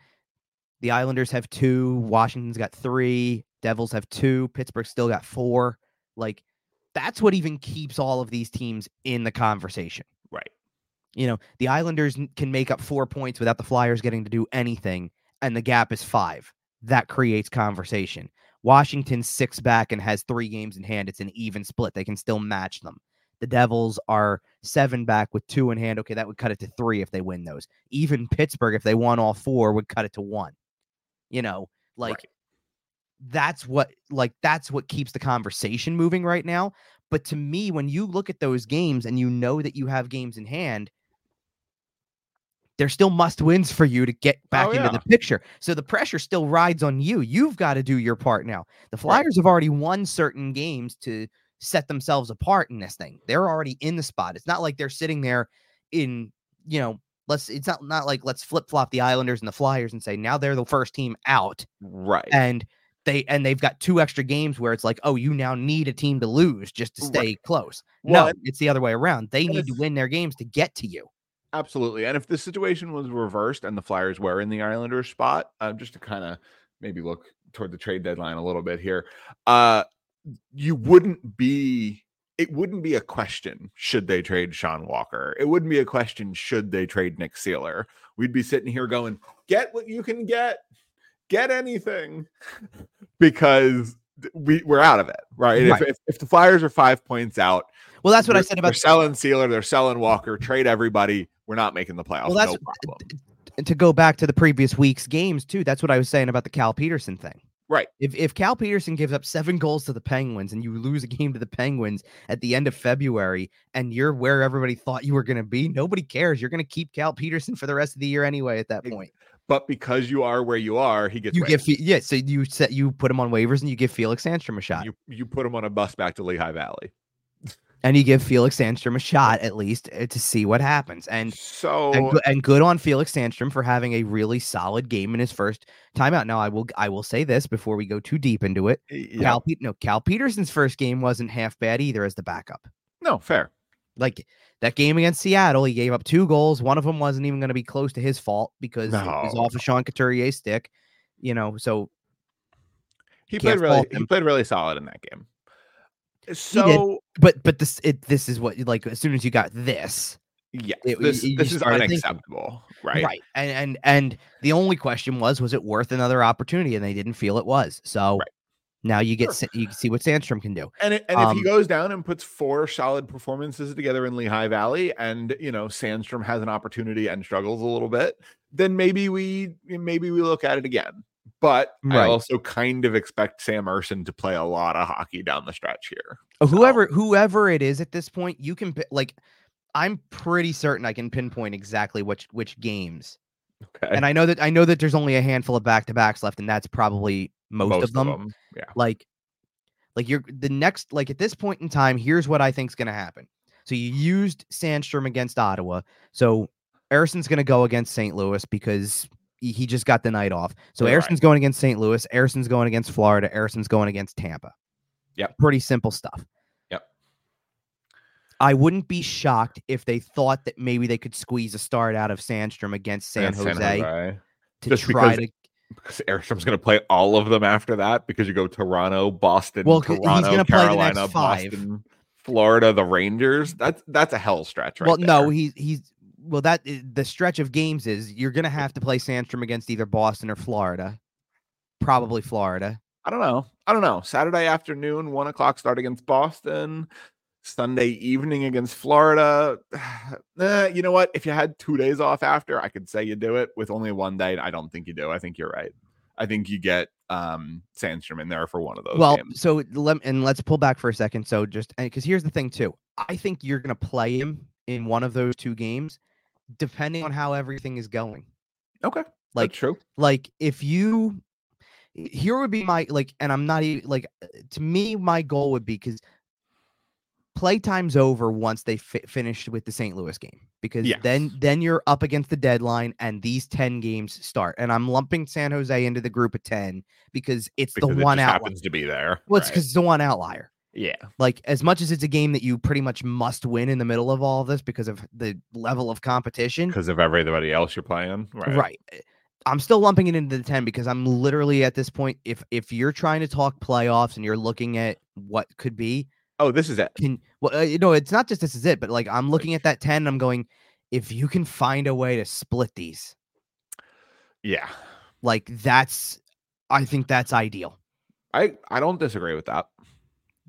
the Islanders have two, Washington's got three, Devils have two, Pittsburgh still got four. Like that's what even keeps all of these teams in the conversation. Right. You know, the Islanders can make up four points without the Flyers getting to do anything, and the gap is five. That creates conversation. Washington's six back and has three games in hand. It's an even split. They can still match them. The Devils are seven back with two in hand. Okay, that would cut it to three if they win those. Even Pittsburgh, if they won all four, would cut it to one. You know, like Right. That's what like that's what keeps the conversation moving right now. But to me, when you look at those games and you know that you have games in hand, they're still must wins for you to get oh, back Oh, into yeah. the picture. So the pressure still rides on you. You've got to do your part now. The. Flyers have already won certain games to set themselves apart in this thing. They're already in the spot. It's not like they're sitting there in, you know, let's it's not not like let's flip-flop the Islanders and the Flyers and say now they're the first team out Right. and they and they've got two extra games where it's like, oh, you now need a team to lose just to Right. stay close. Well, no, it's the other way around. They need to win their games to get to you. Absolutely. And if the situation was reversed and the Flyers were in the Islanders spot, um, just to kind of maybe look toward the trade deadline a little bit here. Uh, you wouldn't be. It wouldn't be a question should they trade Sean Walker. It wouldn't be a question should they trade Nick Seeler. We'd be sitting here going, "Get what you can get, get anything," because we we're out of it, right? Right. If, if if the Flyers are five points out, Well, that's what I they're- said They're about selling Seeler. They're selling Walker. Trade everybody. We're not making the playoffs. Well, that's no problem. and to go back to the previous week's games too. That's what I was saying about the Cal Petersen thing. Right. If if Cal Petersen gives up seven goals to the Penguins and you lose a game to the Penguins at the end of February and you're where everybody thought you were going to be, nobody cares. You're going to keep Cal Petersen for the rest of the year anyway. At that point, But because you are where you are, he gets you give waived. Fe- yeah. So you set you put him on waivers and you give Felix Sandstrom a shot, you you put him on a bus back to Lehigh Valley. and you give Felix Sandstrom a shot at least uh, to see what happens. And So and, and good on Felix Sandstrom for having a really solid game in his first timeout. Now I will I will say this before we go too deep into it. yeah, Cal no Cal Petersen's first game wasn't half bad either as the backup. no fair. Like that game against Seattle, he gave up two goals. One of them wasn't even going to be close to his fault because it was off of Sean Couturier's stick. You know, so He played really he played really solid in that game. Uh, so but but this it this is what like as soon as you got this yeah, It- this, you- you is started thinking. unacceptable, right? right, and and and the only question was was it worth another opportunity and they didn't feel it was so Right. Now you get Sure. You can see what Sandstrom can do And it, and if he Um, goes down and puts four solid performances together in Lehigh Valley, and you know Sandstrom has an opportunity and struggles a little bit, then maybe we maybe we look at it again. But I also kind of expect Sam Ersson to play a lot of hockey down the stretch here. Uh, So- whoever whoever it is at this point, you can like. I'm pretty certain I can pinpoint exactly which which games, Okay, and I know that I know that there's only a handful of back to backs left, and that's probably most, of them. Yeah. Like, like you're the next like at this point in time. Here's what I think's going to happen. So you used Sandstrom against Ottawa. So Ersson's going to go against St. Louis because he just got the night off. So Right. Ersson's going against St. Louis. Ersson's going against Florida. Ersson's going against Tampa. Yep. Pretty simple stuff. Yep. I wouldn't be shocked if they thought that maybe they could squeeze a start out of Sandstrom against San, Against Jose, to Just try because to. Because Ersson's going to play all of them after that because you go Toronto, Boston, Well, Toronto, Carolina. Boston, Florida, the Rangers. That's that's a hell stretch, right? well, no, there. he's he's well. That eh, the stretch of games is you're gonna have to play Sandstrom against either Boston or Florida, probably Florida. I don't know. I don't know. Saturday afternoon, one o'clock start against Boston. Sunday evening against Florida. Eh, you know what? If you had two days off after, I could say you do it. With only one day, I don't think you do. I think you're right. I think you get um Sandstrom in there for one of those well, games. so let and let's pull back for a second. So just because here's the thing too, I think you're gonna play him in one of those two games, depending on how everything is going. Okay, Like that's true. like if you here would be my like and i'm not even like uh, to me my goal would be because playtime's over once they fi- finish with the st louis game because then Yes. then you're up against the deadline and these 10 games start and i'm lumping san jose into the group of 10 because it's Because the it one out happens to be there. well it's right? because it's the one outlier yeah, like as much as it's a game that you pretty much must win in the middle of all of this because of the level of competition because of everybody else you're playing. Right. right. eh, I'm still lumping it into the 10 because I'm literally at this point if if you're trying to talk playoffs and you're looking at what could be Oh, this is it. can well uh, you know it's not just this is it but like I'm looking at that 10 and I'm going if you can find a way to split these Yeah, like that's I think that's ideal I I don't disagree with that.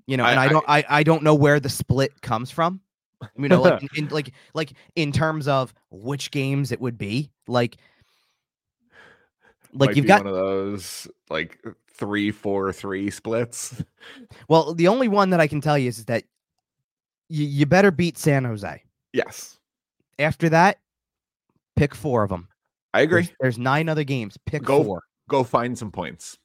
you know I- and I, don't I I don't know where the split comes from you know like in, in like like in terms of which games it would be like like you've got one of those like three, four, three splits. Well, the only one that I can tell you is is that you, you better beat San Jose. Yes, After that, pick four of them. I agree. There's, there's nine other games. Pick Go- four. Go find some points.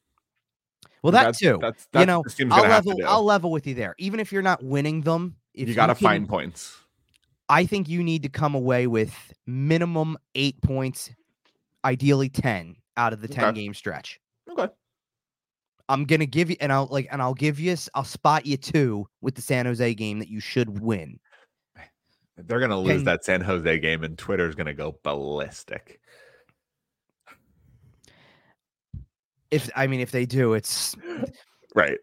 Well, that That's- too. That's, you know, what this team's I'll gonna have to level. I'll level with you there. Even if you're not winning them, if you got to find points. I think you need to come away with minimum eight points, ideally ten out of the ten Okay. game stretch. Okay. I'm gonna give you, and I'll like, and I'll give you, I'll spot you two with the San Jose game that you should win. They're gonna lose Can- that San Jose game, and Twitter's gonna go ballistic. If I mean, if they do, it's right.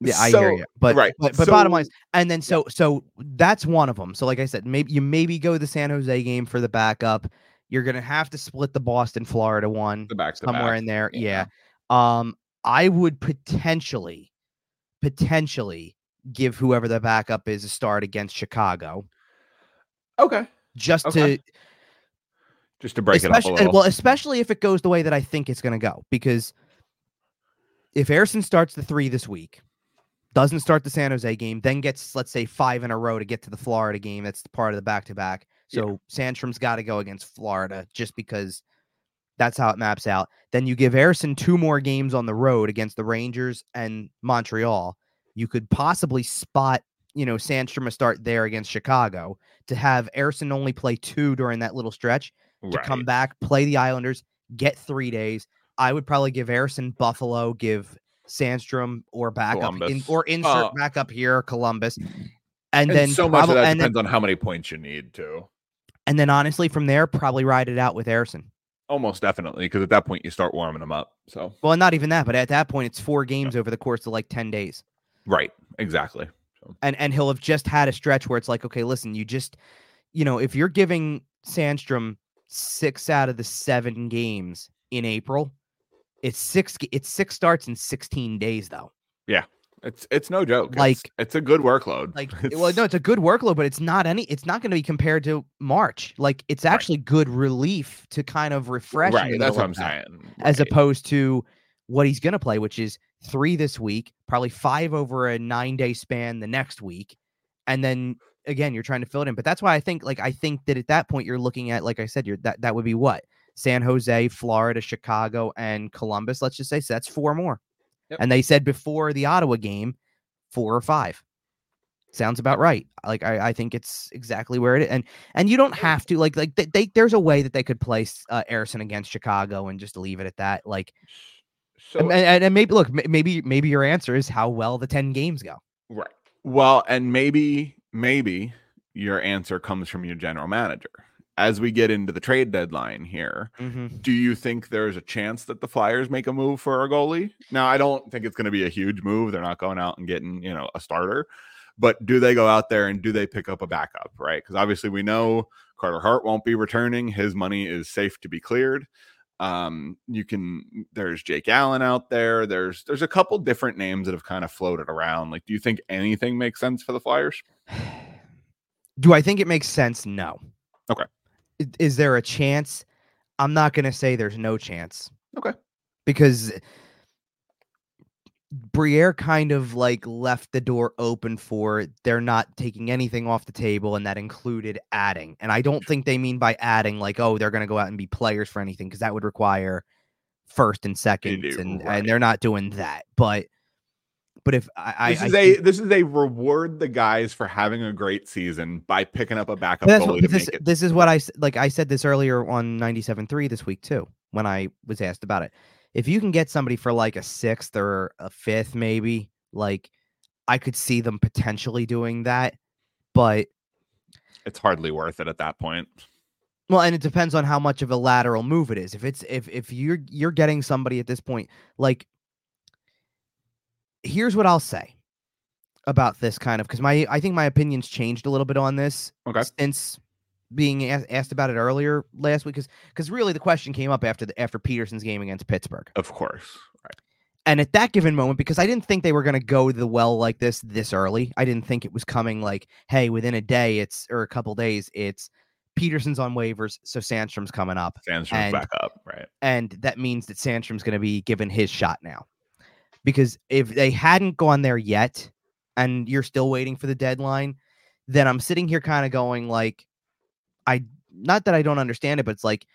yeah, I So- hear you. But right, but, but bottom line, is, and then so so that's one of them. So like I said, maybe you maybe go the San Jose game for the backup. You're gonna have to split the Boston Florida one The back somewhere back. in there. yeah. Yeah. Um, I would potentially, potentially give whoever the backup is a start against Chicago, Okay. just Okay. to Just to break it up a little. well, especially if it goes the way that I think it's going to go. Because if Ersson starts the three this week, doesn't start the San Jose game, then gets let's say five in a row to get to the Florida game, that's part of the back to back. Yeah. So Sandstrom's got to go against Florida just because that's how it maps out. Then you give Ersson two more games on the road against the Rangers and Montreal. You could possibly spot, you know, Sandstrom a start there against Chicago to have Ersson only play two during that little stretch to come back, play the Islanders, get three days. I would probably give Ersson Buffalo, give Sandstrom or backup in, or insert Uh, back up here Columbus, and, And then so much of that and then, depends on how many points you need to. And then honestly from there probably ride it out with Ersson. Almost definitely, because at that point you start warming them up. So Well, not even that, but at that point it's four games over the course of like ten days, right, exactly. and and he'll have just had a stretch where it's like, okay, listen, you just, you know, if you're giving Sandstrom six out of the seven games in April, it's six. It's six starts in sixteen days though. It's it's no joke. Like- it's, a good workload. Like, well, no, it's a good workload, but it's not any. It's not going to be compared to March. Like, it's Right. actually good relief to kind of refresh. right. That's what I'm that, saying. As opposed to what he's going to play, which is three this week, probably five over a nine day span the next week, and then again you're trying to fill it in. But that's why I think, like, I think that at that point you're looking at, like I said, you're that that would be what San Jose, Florida, Chicago, and Columbus. Let's just say so that's four more. Yep. And they said before the Ottawa game, four or five. Sounds about right. Like I, I think it's exactly where it is. And and you don't have to like like they, they there's a way that they could place uh, Ersson against Chicago and just leave it at that. Like so and, and, and maybe look, maybe maybe your answer is how well the ten games go. Right. Well, and maybe, maybe your answer comes from your general manager. As we get into the trade deadline here, Mm-hmm. do you think there's a chance that the Flyers make a move for a goalie? Now, I don't think it's going to be a huge move. They're not going out and getting, you know, a starter. But do they go out there and do they pick up a backup, right? Because obviously we know Carter Hart won't be returning. His money is safe to be cleared. Um, you can there's Jake Allen out there. There's there's a couple different names that have kind of floated around. Like, do you think anything makes sense for the Flyers? Do I think it makes sense? No. Okay. Is there a chance? I'm not going to say there's no chance. Okay. Because Briere kind of like left the door open for they're not taking anything off the table, and that included adding. And I don't think they mean by adding like, oh, they're going to go out and be players for anything, because that would require first and second, and right. and they're not doing that. But but if I, I, This I is think- a this is a reward the guys for having a great season by picking up a backup goalie to this, make it. this is what I like. I said this earlier on 97.3 this week too, when I was asked about it. If you can get somebody for like a sixth or a fifth, maybe like I could see them potentially doing that. But It's hardly worth it at that point. well, and it depends on how much of a lateral move it is. If it's if if you're you're getting somebody at this point, like here's what I'll say about this kind of because my I think my opinions changed a little bit on this Okay. since being asked about it earlier last week because because really the question came up after the after Petersen's game against Pittsburgh Of course. Right. and at that given moment because I didn't think they were going to go the well like this this early I didn't think it was coming like hey within a day it's or a couple days it's Petersen's on waivers so Sandstrom's coming up Sandstrom's And- back up. Right. and that means that Sandstrom's going to be given his shot now. Because if they hadn't gone there yet, and you're still waiting for the deadline, then I'm sitting here kind of going like, I not that I don't understand it, but it's like,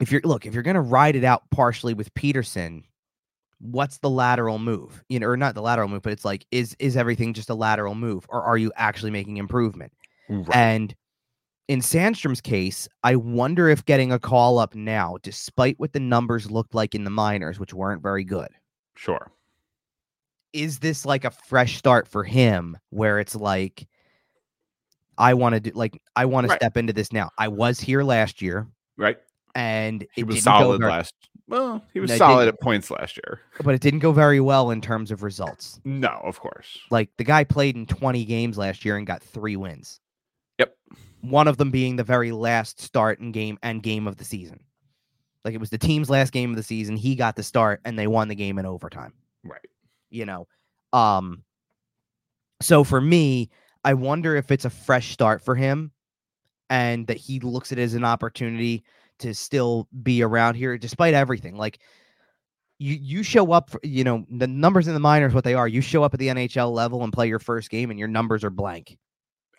if you're look, if you're going to ride it out partially with Petersen, what's the lateral move? You know, or not the lateral move, but it's like, is is everything just a lateral move, or are you actually making improvement? Right. And in Sandstrom's case, I wonder if getting a call up now, despite what the numbers looked like in the minors, which weren't very good, Sure. is this like a fresh start for him where it's like, I want to do like I want Right. to step into this now. I was here last year. Right. and He it was didn't go solid very- last. Well, he was solid at points last year. but it didn't go very well in terms of results. No, of course. Like the guy played in 20 games last year and got three wins. One of them being the very last start and game and game of the season. Like it was the team's last game of the season. He got the start and they won the game in overtime. Right. You know. Um so for me, I wonder if it's a fresh start for him and that he looks at it as an opportunity to still be around here despite everything. Like you you show up for you know the numbers in the minors what they are. You show up at the NHL level and play your first game and your numbers are blank.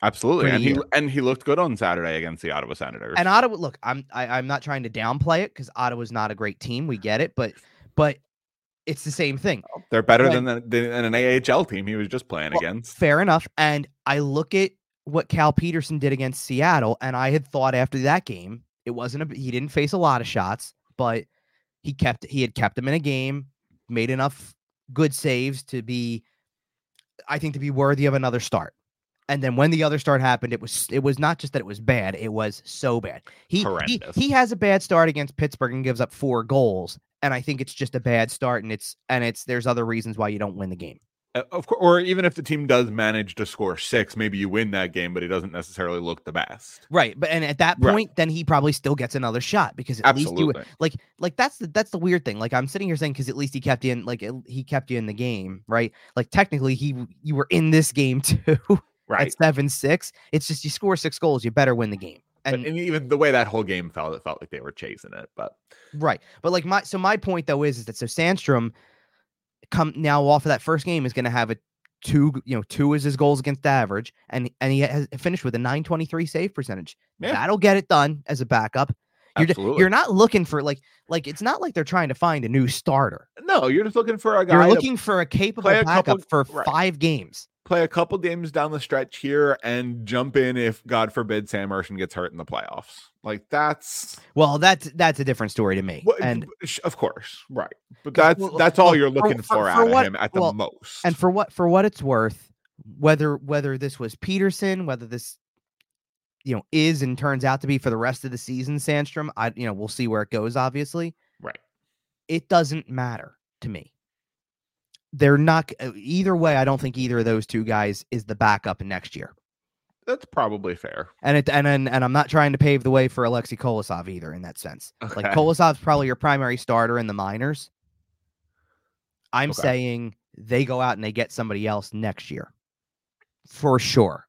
Absolutely. And he and he looked good on Saturday against the Ottawa Senators. And Ottawa, look, I'm I, I'm not trying to downplay it because Ottawa's not a great team. We get it, but but it's the same thing. They're better than, the, than an AHL team he was just playing Well, against. Fair enough. And I look at what Cal Petersen did against Seattle, and I had thought after that game, it wasn't a he didn't face a lot of shots, but he kept he had kept him in a game, made enough good saves to be, I think, to be worthy of another start. And then when the other start happened, it was it was not just that it was bad; it was so bad. He he, Horrendous. he has a bad start against Pittsburgh and gives up four goals, and I think it's just a bad start, and it's and it's there's other reasons why you don't win the game. Uh, Of course, or even if the team does manage to score six, maybe you win that game, but he doesn't necessarily look the best. Right, but and at that Right. point, then he probably still gets another shot because at least you like like that's the that's the weird thing. Like I'm sitting here saying because at least he kept you in like it- he kept you in the game, right? Like technically he you were in this game too Right. at seven six. It's just you score six goals, you better win the game. But- And and even the way that whole game felt, it felt like they were chasing it. But right, but like my so my point though is is that so Sandstrom come now off of that first game is going to have a two you know two is his goals against average and and he has finished with a 923 save percentage. Yeah. That'll get it done as a backup. You're, absolutely. you're not looking for like like it's not like they're trying to find a new starter. no, you're just looking for a guy You're looking for a capable a backup couple- for right. five games. Play a couple games down the stretch here and jump in if God forbid Sam Ersson gets hurt in the playoffs. Like that's Well, that's that's a different story to me. what, and of course, right. But that's well, that's all well, you're looking for- for, for out what- of him at the most. and for what for what it's worth, whether whether this was Petersen, whether this you know is and turns out to be for the rest of the season, Sandstrom, I you know we'll see where it goes. Obviously, right. it doesn't matter to me. They're not uh, either way. I don't think either of those two guys is the backup next year. That's probably fair. And it and and, and I'm not trying to pave the way for Alexei Kolosov either in that sense. Like Kolosov's probably your primary starter in the minors. I'm Okay. saying they go out and they get somebody else next year. For sure.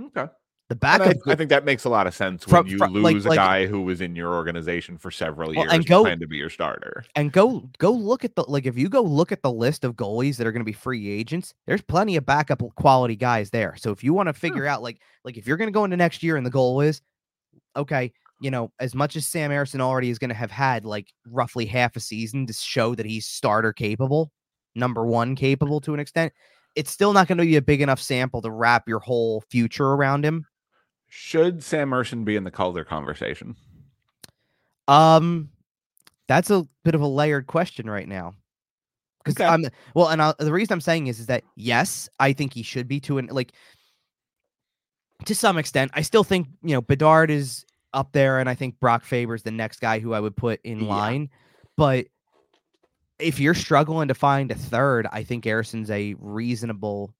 Okay. The backup I, I think that makes a lot of sense From- when you from- like- lose a like- guy who was in your organization for several Well, years and go- to be your starter. and go go look at the like if you go look at the list of goalies that are going to be free agents, there's plenty of backup quality guys there. So if you want to figure out like like if you're going to go into next year and the goal is okay, you know, as much as Sam Ersson already is going to have had like roughly half a season to show that he's starter capable, number 1 capable to an extent, it's still not going to be a big enough sample to wrap your whole future around him. Should Sam Ersson be in the Calder conversation? Um, that's a bit of a layered question right now. Because Okay. I'm well, and i the reason I'm saying is is that yes, I think he should be to an like to some extent. I still think you know Bedard is up there, and I think Brock Faber's the next guy who I would put in Yeah. line. But if you're struggling to find a third, I think Ersson's a reasonable.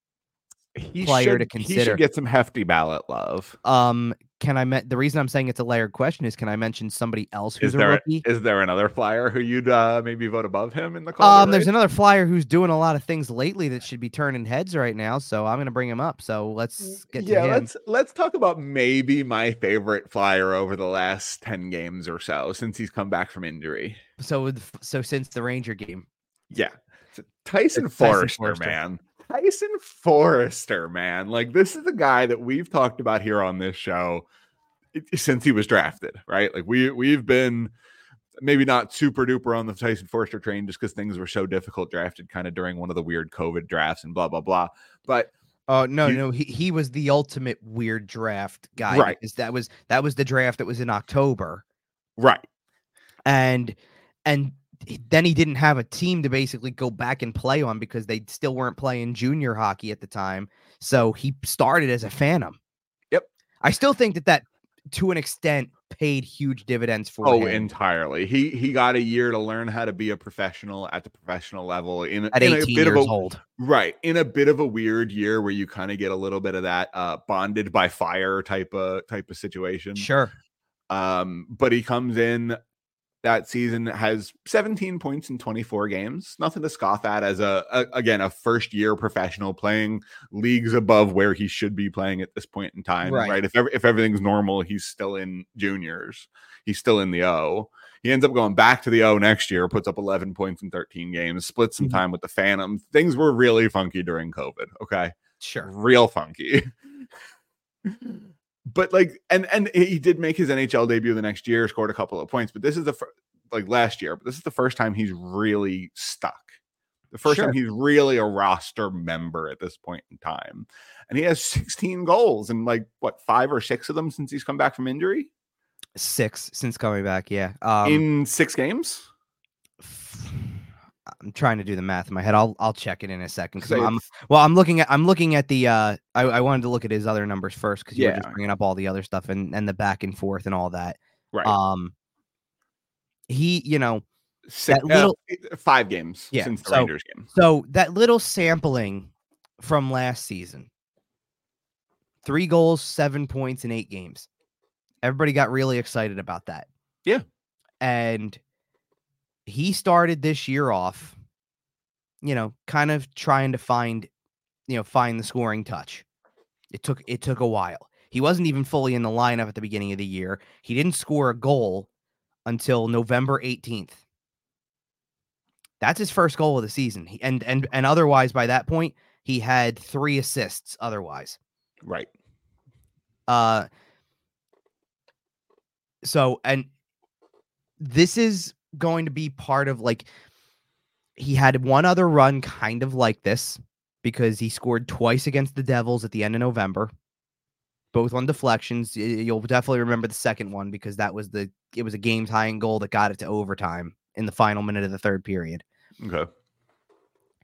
He Player to should- He should get some hefty ballot love. Um, can I? Me- the reason I'm saying it's a layered question is, can I mention somebody else who's Is a there rookie? is there another flyer who you'd uh, maybe vote above him in the Calder? Um, there's another flyer who's doing a lot of things lately that should be turning heads right now. So I'm gonna bring him up. So let's get to yeah, him. let's let's talk about maybe my favorite flyer over the last 10 games or so since he's come back from injury. So with- so since the Ranger game, Yeah. Tyson, It's Tyson Foerster, Foerster. man. Tyson Foerster, man. Like this is a guy that we've talked about here on this show since he was drafted, right? Like we we've been maybe not super duper on the Tyson Foerster train just because things were so difficult drafted kind of during one of the weird COVID drafts and blah blah blah. But oh no, You- no, he, he was the ultimate weird draft guy. Right. Because that was that was the draft that was in October, right. and and then he didn't have a team to basically go back and play on because they still weren't playing junior hockey at the time. So he started as a phantom. Yep. I still think that that to an extent paid huge dividends for Oh, him entirely. He he got a year to learn how to be a professional at the professional level in, at in 18 a bit years of a old. right in a bit of a weird year where you kind of get a little bit of that uh bonded by fire type of type of situation. Sure. Um, but he comes in that season has 17 points in 24 games. Nothing to scoff at as a, a again a first year professional playing leagues above where he should be playing at this point in time. Right. Right. If ever, if everything's normal, he's still in juniors. He's still in the O. He ends up going back to the O next year, puts up 11 points in 13 games, splits some Mhm. time with the Phantom. Things were really funky during COVID. Okay Sure. real funky. but like, and and he did make his NHL debut the next year, scored a couple of points. But this is the fir- like last year, but this is the first time he's really stuck. The first Sure. time he's really a roster member at this point in time, and he has 16 goals and like what five or six of them since he's come back from injury Six since coming back. Yeah. Um, in six games. I'm trying to do the math in my head. I'll I'll check it in a second. So I'm, well, I'm looking at I'm looking at the uh I, I wanted to look at his other numbers first because you were just bringing up all the other stuff and and the back and forth and all that. right. Um he, you know, Six, that little- uh, five games Yeah, since the so- Rangers game. so that little sampling from last season. Three goals, seven points in eight games. Everybody got really excited about that. Yeah. And he started this year off, you know, kind of trying to find, you know, find the scoring touch. It took it took a while. He wasn't even fully in the lineup at the beginning of the year. He didn't score a goal until November 18th. That's his first goal of the season. He, and and and otherwise by that point, he had 3 assists otherwise. Right. Uh so and this is going to be part of like he had one other run kind of like this because he scored twice against the Devils at the end of November. Both on deflections. You'll definitely remember the second one because that was the it was a game tying goal that got it to overtime in the final minute of the third period. Okay.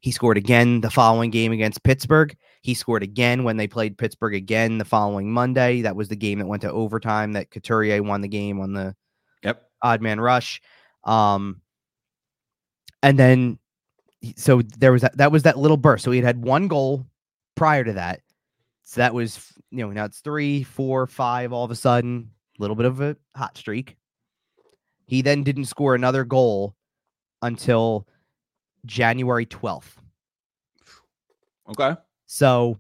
He scored again the following game against Pittsburgh. He scored again when they played Pittsburgh again the following Monday. That was the game that went to overtime that Couturier won the game on the Yep. odd man rush. Um, and then so there was that that was that little burst. So he had had one goal prior to that. So that was you know now it's three, four, five. All of a sudden, a little bit of a hot streak. He then didn't score another goal until January twelfth. Okay. So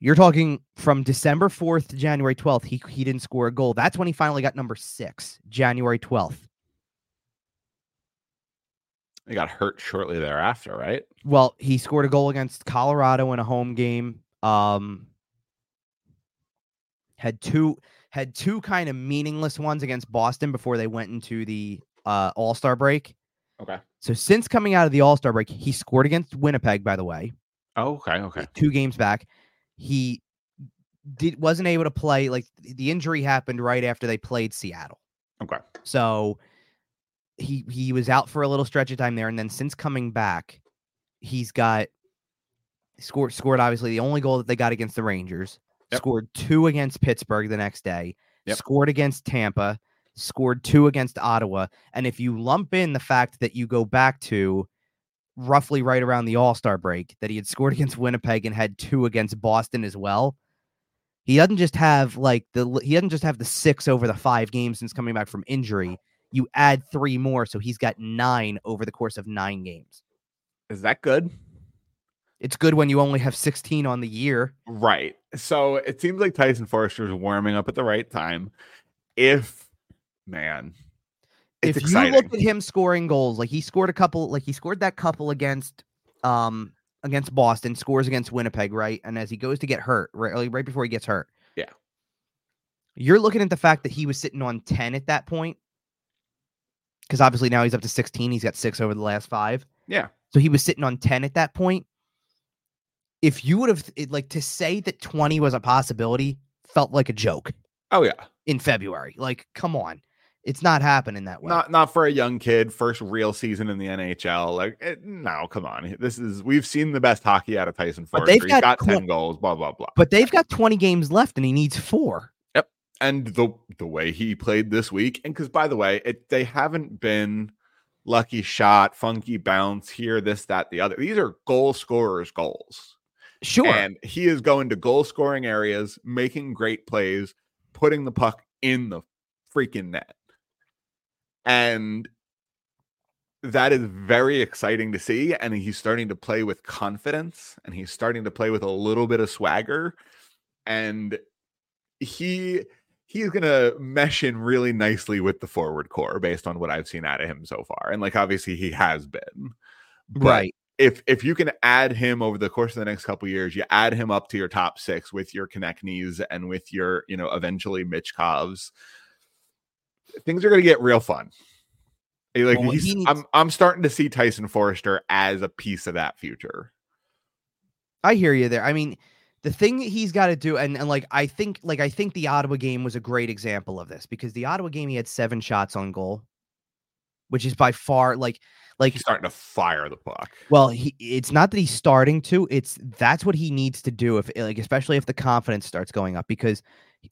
you're talking from December 4th to January 12th, he, he didn't score a goal. That's when he finally got number six, January 12th. He got hurt shortly thereafter, right? Well, he scored a goal against Colorado in a home game. Um, had two had two kind of meaningless ones against Boston before they went into the uh, All Star break. Okay. So since coming out of the All Star break, he scored against Winnipeg. By the way, Oh, okay. Okay. two games back. He did wasn't able to play. Like the injury happened right after they played Seattle. Okay. So he he was out for a little stretch of time there, and then since coming back, he's got scored scored obviously the only goal that they got against the Rangers. Yep. Scored two against Pittsburgh the next day. Yep. Scored against Tampa. Scored two against Ottawa. And if you lump in the fact that you go back to roughly right around the All Star break, that he had scored against Winnipeg and had two against Boston as well. He doesn't just have like the he doesn't just have the six over the five games since coming back from injury. You add three more, so he's got nine over the course of nine games. Is that good? It's good when you only have 16 on the year. Right. So it seems like Tyson Foerster is warming up at the right time. If man, it's if exciting. you look at him scoring goals, like he scored a couple, like he scored that couple against um against Boston, scores against Winnipeg, right? And as he goes to get hurt, right, like, right before he gets hurt. Yeah. You're looking at the fact that he was sitting on 10 at that point. Because obviously now he's up to 16. He's got six over the last five. yeah. So he was sitting on 10 at that point. If you would have like to say that 20 was a possibility felt like a joke Oh yeah. in February. Like, come on. It's not happening that way. Not not for a young kid, first real season in the NHL. Like it, no, come on. This is we've seen the best hockey out of Tyson But they've He's got got 10 goals, blah blah blah. but they've got 20 games left and he needs four. And the the way he played this week, and because by the way, it, they haven't been lucky shot, funky bounce here, this, that, the other. These are goal scorers' goals. Sure. And he is going to goal scoring areas, making great plays, putting the puck in the freaking net. And that is very exciting to see. And he's starting to play with confidence and he's starting to play with a little bit of swagger. And he he's gonna mesh in really nicely with the forward core based on what I've seen out of him so far. And like obviously he has been. But right. If if you can add him over the course of the next couple years, you add him up to your top six with your Konecny's and with your, you know, eventually Michkovs, things are gonna get real fun. Eh, like Well, he's, he needs- I'm I'm starting to see Tyson Foerster as a piece of that future. I hear you there. I mean, the thing that he's got to do, and, and like I think, like I think the Ottawa game was a great example of this because the Ottawa game he had seven shots on goal, which is by far like like He's starting to fire the puck. well, he it's not that he's starting to, it's that's what he needs to do if like especially if the confidence starts going up because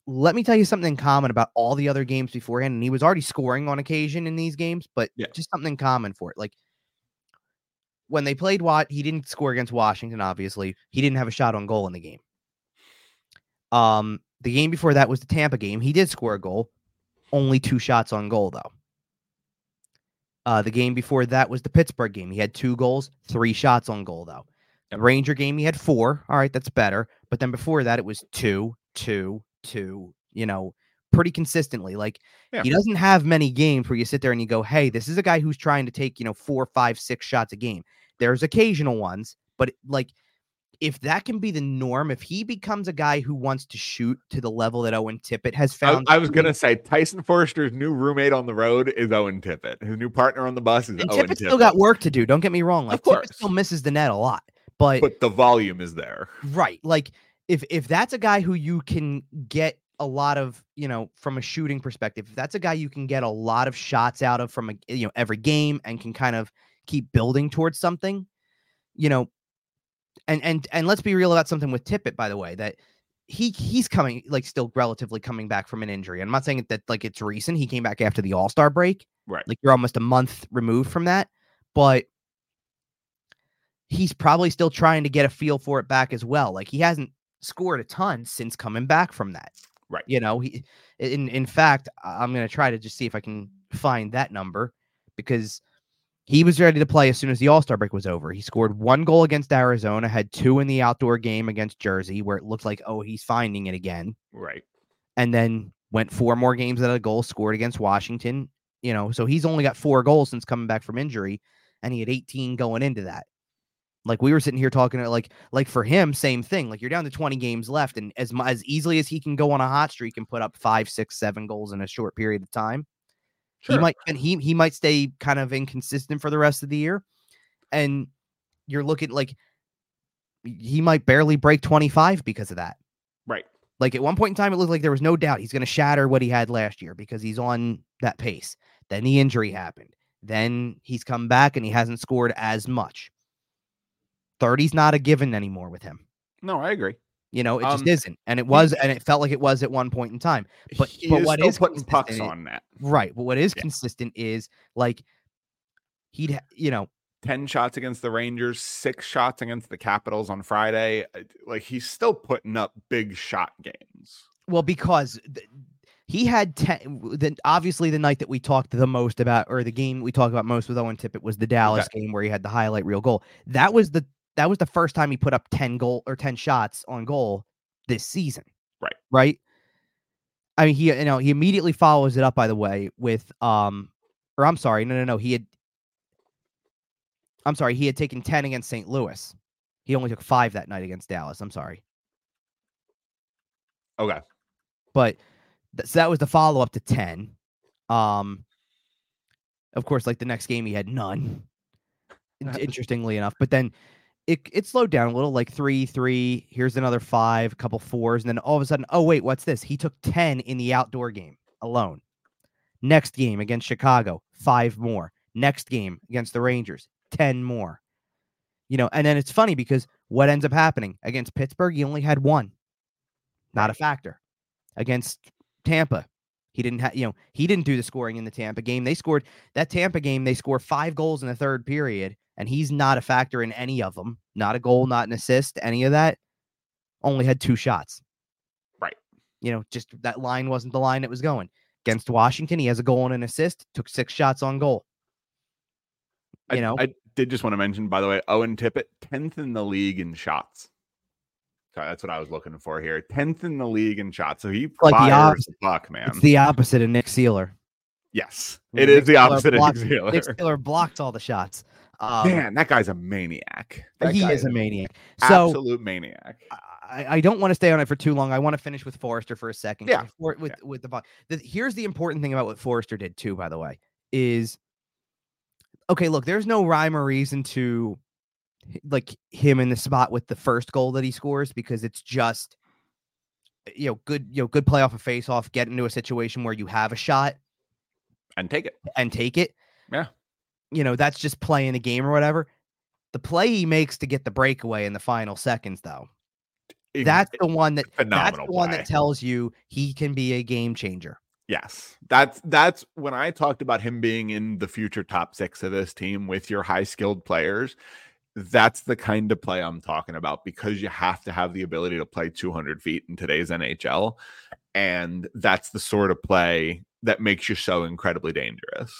let me tell you something in common about all the other games beforehand and he was already scoring on occasion in these games, but Yeah. just something in common for it. Like when they played Watt, he didn't score against Washington obviously. He didn't have a shot on goal in the game. Um the game before that was the Tampa game. He did score a goal. Only two shots on goal though. Uh, the game before that was the Pittsburgh game. He had two goals, three shots on goal, though. The Ranger game, he had four. All right, that's better. But then before that, it was two, two, two, you know, pretty consistently. Like Yeah. he doesn't have many games where you sit there and you go, hey, this is a guy who's trying to take, you know, four, five, six shots a game. There's occasional ones, but like if that can be the norm, if he becomes a guy who wants to shoot to the level that Owen Tippett has found, I was gonna say Tyson Foerster's new roommate on the road is Owen Tippett. His new partner on the bus is and Owen Tippett Tippett. still got work to do. Don't get me wrong. Like Of Tippett still course. misses the net a lot, but but the volume is there. Right. Like if if that's a guy who you can get a lot of, you know, from a shooting perspective, if that's a guy you can get a lot of shots out of from a you know every game and can kind of keep building towards something, you know, and and and let's be real about something with Tippett, by the way, that he he's coming like still relatively coming back from an injury. I'm not saying that like it's recent. He came back after the All Star break. Right. Like you're almost a month removed from that, but he's probably still trying to get a feel for it back as well. Like he hasn't scored a ton since coming back from that. Right. You know, he in in fact, I'm going to try to just see if I can find that number because he was ready to play as soon as the All-Star break was over. He scored one goal against Arizona, had two in the outdoor game against Jersey where it looked like oh, he's finding it again Right. and then went four more games without a goal, scored against Washington. You know, so he's only got four goals since coming back from injury, and he had 18 going into that. Like we were sitting here talking, like like for him, same thing. Like you're down to 20 games left, and as as easily as he can go on a hot streak and put up five, six, seven goals in a short period of time, Sure. he might and he he might stay kind of inconsistent for the rest of the year. And you're looking like he might barely break 25 because of that. right. Like at one point in time, it looked like there was no doubt he's going to shatter what he had last year because he's on that pace. Then the injury happened. Then he's come back and he hasn't scored as much. 30's not a given anymore with him. No, I agree. You know, it just Um, isn't. And it was, and it felt like it was at one point in time. But- he but is what still is putting pucks on net. Right. But what is Yeah. consistent is like he'd, you know, 10 shots against the Rangers, six shots against the Capitals on Friday. Uh, Like he's still putting up big shot games. Well, because th- he had ten. Then obviously the night that we talked the most about, or the game we talked about most with Owen Tippett was the Dallas game where he had the highlight reel goal. That was the that was the first time he put up ten goal or ten shots on goal this season. Right. Right. I mean, he you know he immediately follows it up by the way with um, or I'm sorry, no no no he had. I'm sorry, he had taken ten against St. Louis. He only took five that night against Dallas. I'm sorry. Okay. but th- so that was the follow up to 10 um of course like the next game he had none interestingly enough but then it, it slowed down a little like three three here's another five a couple fours and then all of a sudden oh wait what's this? He took 10 in the outdoor game alone. Next game against chicago five more. Next game against the rangers 10 more. You know and then it's funny because what ends up happening? Against pittsburgh he only had one. Not a factor. Against Tampa. He didn't have, you know, he didn't do the scoring in the Tampa game. They scored that Tampa game. They scored five goals in the third period, and he's not a factor in any of them. Not a goal, not an assist, any of that. Only had two shots. Right. You know, just that line wasn't the line that was going against Washington. He has a goal and an assist. Took six shots on goal. You I, know, I did just want to mention, by the way, Owen Tippett, 10th in the league in shots. That's what I was looking for here. 10th in the league in shots. So he Like the fires opposite. the puck, man. it's the opposite of Nick Seeler. yes, Yeah, it Nick is the opposite of Nick Nick Nick. Seeler blocks all the shots. Um, Man, that guy's a maniac. That he is a maniac. So absolute maniac. I, I don't want to stay on it for too long. I want to finish with Foerster for a second. Yeah, For, with with the, the here's the important thing about what Foerster did too. By the way, is okay. Look, there's no rhyme or reason to like him in the spot with the first goal that he scores because it's just eh, you know good you know good play off a face off, get into a situation where you have a shot And take it. and take it. Yeah. You know, that's just playing the game or whatever. The play he makes to get the breakaway in the final seconds, though, Ex- that's eh, the one that that's the one that tells you he can be a game changer. Yes, that's that's when I talked about him being in the future top six of this team with your high skilled players. That's the kind of play I'm talking about because you have to have the ability to play 200 feet in today's NHL, and that's the sort of play that makes you so incredibly dangerous.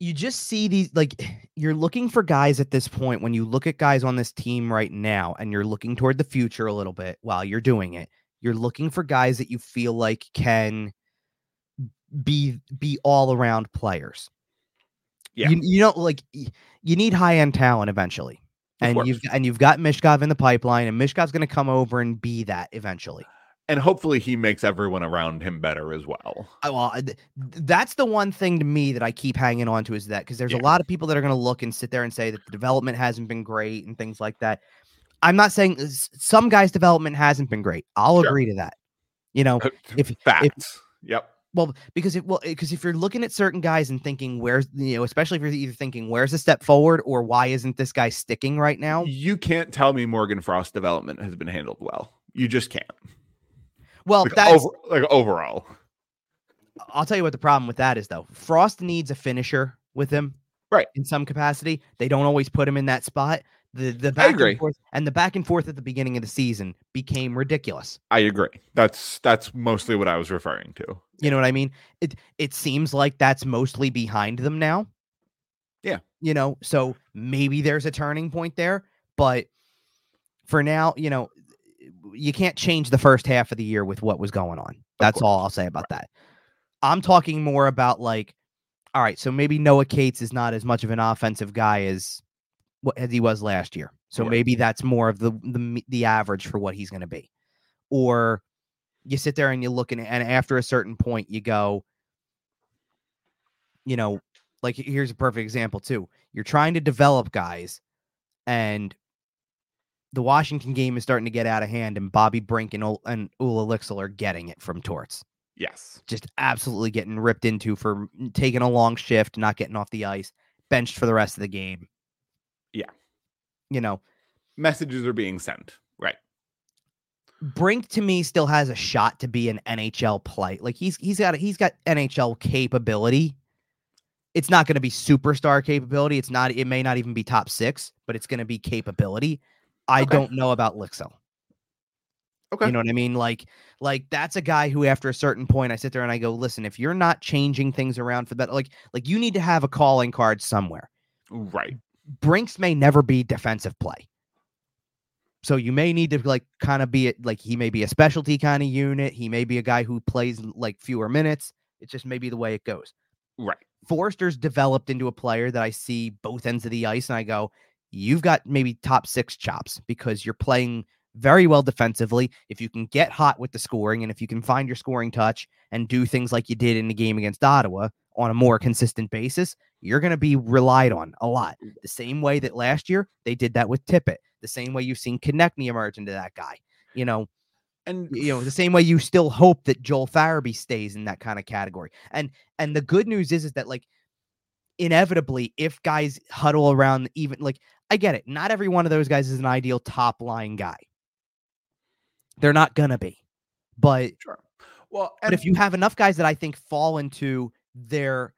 You just see these like you're looking for guys at this point when you look at guys on this team right now and you're looking toward the future a little bit while you're doing it. You're looking for guys that you feel like can be be all around players. Yeah. You, you know like you need high end talent eventually. Of And course. you've and you've got Michkov in the pipeline, and Michkov's going to come over and be that eventually. And hopefully, he makes everyone around him better as well. I- well, th- th- that's the one thing to me that I keep hanging on to is that because there's Yeah. a lot of people that are going to look and sit there and say that the development hasn't been great and things like that. I'm not saying uh, some guys' development hasn't been great. I'll Sure. agree to that. You know, if- Facts. yep. Well, because it well, eh, because if you're looking at certain guys and thinking where's you know, especially if you're either thinking where's the step forward or why isn't this guy sticking right now? You can't tell me Morgan Frost development has been handled well. You just can't. Well, Like, that's over, like overall. I'll tell you what the problem with that is though. Frost needs a finisher with him, Right. In some capacity, they don't always put him in that spot. The the back agree. and forth and the back and forth at the beginning of the season became ridiculous. I agree. That's that's mostly what I was referring to. You know what I mean? It it seems like that's mostly behind them now. Yeah. You know, so maybe there's a turning point there, but for now, you know, you can't change the first half of the year with what was going on. That's all I'll say about that. I'm talking more about like, all right, so maybe Noah Cates is not as much of an offensive guy as what as he was last year. So maybe that's more of the the the average for what he's going to be. Or you sit there and you look and, and after a certain point you go, you know, like here's a perfect example too. You're trying to develop guys, and the Washington game is starting to get out of hand, and Bobby Brink and, Ul- and Olle Lycksell are getting it from Torts. Yes. Just absolutely getting ripped into for taking a long shift, not getting off the ice, benched for the rest of the game. Yeah. You know, Messages are being sent. Right. Brink to me still has a shot to be an NHL play. Like he's he's got he's got NHL capability. It's not going to be superstar capability. It's not. It may not even be top six, but it's going to be capability. I Okay. don't know about Lycksell. Okay. You know what I mean? Like like that's a guy who after a certain point I sit there and I go, listen, if you're not changing things around for that, like like you need to have a calling card somewhere. Right. Brinks may never be defensive play. So you may need to like kind of be it like he may be a specialty kind of unit. He may be a guy who plays like fewer minutes. It's just maybe the way it goes. Right. Foerster's developed into a player that I see both ends of the ice and I go, you've got maybe top six chops because you're playing very well defensively. If you can get hot with the scoring and if you can find your scoring touch and do things like you did in the game against Ottawa on a more consistent basis, you're going to be relied on a lot. Mm. The same way that last year they did that with Tippett, the same way you've seen Konecny emerge into that guy. You know, And you know the same way you still hope that Joel Farabee stays in that kind of category. And and the good news is is that like inevitably if guys huddle around even like I get it, not every one of those guys is an ideal top line guy. They're not gonna be. But Sure. Well, but if you have enough guys that I think fall into their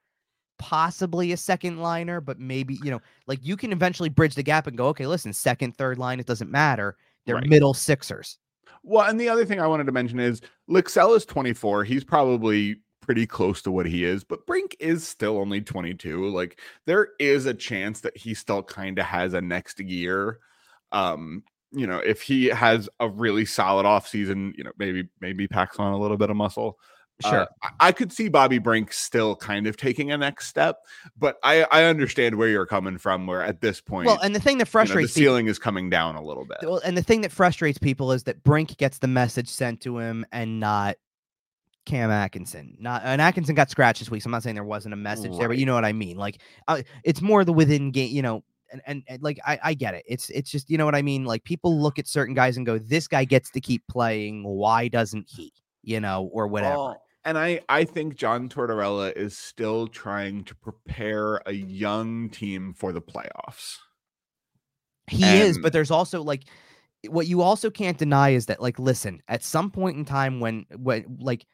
possibly a second liner, but maybe, you know, like you can eventually bridge the gap and go, okay, listen, second, third line, it doesn't matter. They're Right. middle sixers. Well, and the other thing I wanted to mention is Lycksell is 24. He's probably pretty close to what he is, but Brink is still only 22. Like there is a chance that he still kind of has a next year. Um, you know, if he has a really solid offseason, you know, maybe maybe packs on a little bit of muscle. Sure. Uh, I- could see Bobby Brink still kind of taking a next step, but I I understand where you're coming from. Where at this point, well, and the thing that you know, the frustrates people, ceiling is coming down a little bit. well, and the thing that frustrates people is that Brink gets the message sent to him and not Cam Atkinson. Not and Atkinson got scratched this week. So I'm not saying there wasn't a message there, but you know what I mean. Like uh, it's more the within game, you know. And, and, and like I, I get it. It's it's just you know what I mean. Like people look at certain guys and go, "This guy gets to keep playing. Why doesn't he?" You know, or whatever. Well, and I I think John Tortorella is still trying to prepare a young team for the playoffs. He is, but there's also like what you also can't deny is that like listen, at some point in time when when like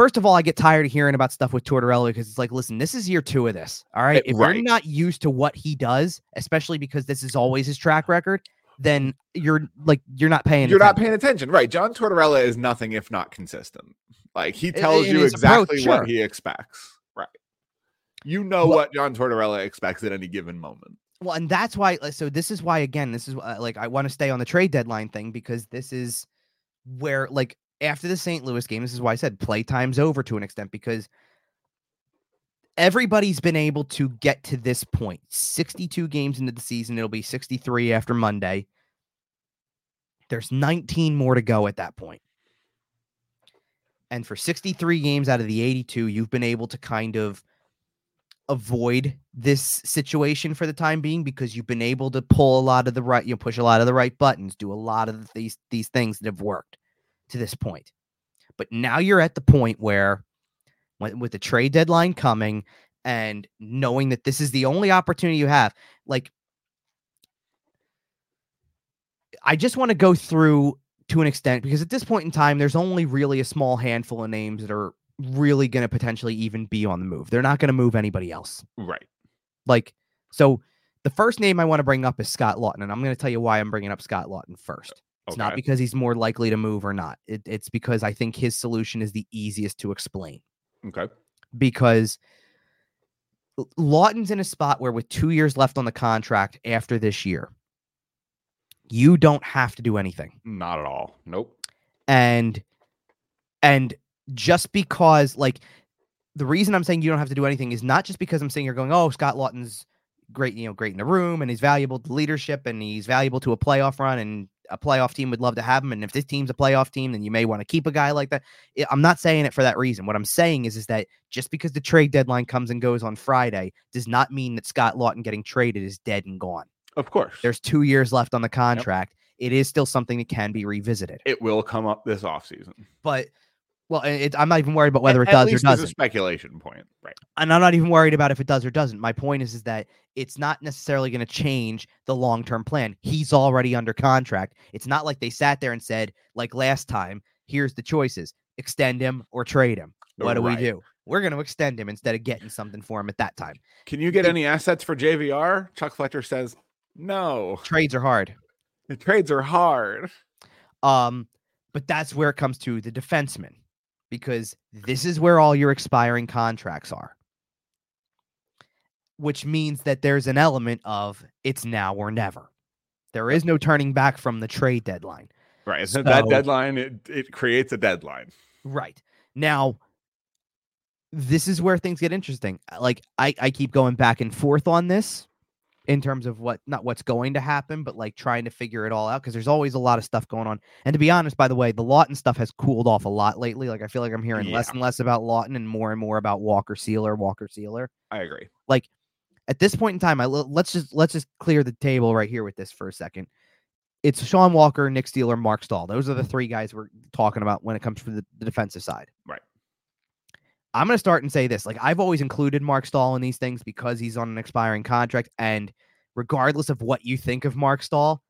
first of all, I get tired of hearing about stuff with Tortorella because it's like, listen, this is year two of this. All right. Eh, If right. you're not used to what he does, especially because this is always his track record, then you're like you're not paying You're not attention. paying attention, right? John Tortorella is nothing if not consistent. Like he tells in you his exactly approach, sure. what he expects, right? You know Well- what John Tortorella expects at any given moment. Well, and that's why. So this is why again, this is uh, like I want to stay on the trade deadline thing because this is where like after the St. Louis game, this is why I said playtime's over to an extent because everybody's been able to get to this point. 62 games into the season, it'll be 63 after Monday. There's 19 more to go at that point. And for 63 games out of the 82, you've been able to kind of avoid this situation for the time being because you've been able to pull a lot of the right, you know, push a lot of the right buttons, do a lot of these these things that have worked to this point. But now you're at the point where, when, with the trade deadline coming and knowing that this is the only opportunity you have, like, I just want to go through to an extent because at this point in time, there's only really a small handful of names that are really going to potentially even be on the move. They're not going to move anybody else. Right. Like, so the first name I want to bring up is Scott Laughton, and I'm going to tell you why I'm bringing up Scott Laughton first. It's not because he's more likely to move or not. It, it's because I think his solution is the easiest to explain. Okay. Because Laughton's in a spot where, with two years left on the contract after this year, you don't have to do anything Not at all. Nope. and and just because like the reason I'm saying you don't have to do anything is not just because I'm saying you're going, oh, Scott Laughton's great, you know, great in the room and he's valuable to leadership and he's valuable to a playoff run and a playoff team would love to have him. And if this team's a playoff team, then you may want to keep a guy like that. I'm not saying it for that reason. What I'm saying is, is that just because the trade deadline comes and goes on Friday does not mean that Scott Laughton getting traded is dead and gone. Of course. There's two years left on the contract. It is still something that can be revisited. it will come up this offseason. But well, it, I'm not even worried about whether At- it does or doesn't. a speculation point. Right. and I'm not even worried about if it does or doesn't. My point is, is that it's not necessarily going to change the long term plan. He's already under contract. It's not like they sat there and said, like last time, here's the choices: extend him or trade him. What do we do? We're going to extend him instead of getting something for him at that time. Can you get It- any assets for JVR? Chuck Fletcher says no. Trades are hard. The trades are hard. Um, but that's where it comes to the defenseman, because this is where all your expiring contracts are. Which means that there's an element of it's now or never. There is no turning back from the trade deadline. Right. So that deadline it, it creates a deadline. Right. Now, this is where things get interesting. Like I, I keep going back and forth on this in terms of what not what's going to happen, but like trying to figure it all out because there's always a lot of stuff going on. And to be honest, by the way, the Laughton stuff has cooled off a lot lately. Like I feel like I'm hearing less and less about Laughton and more and more about Walker Seeler, Walker Seeler. I agree. Like at this point in time, I let's just let's just clear the table right here with this for a second. It's Sean Walker, Nick Seeler, Marc Staal. Those are the mm-hmm. three guys we're talking about when it comes to the, the defensive side. Right. I'm going to start and say this. Like, I've always included Marc Staal in these things because he's on an expiring contract. And regardless of what you think of Marc Staal,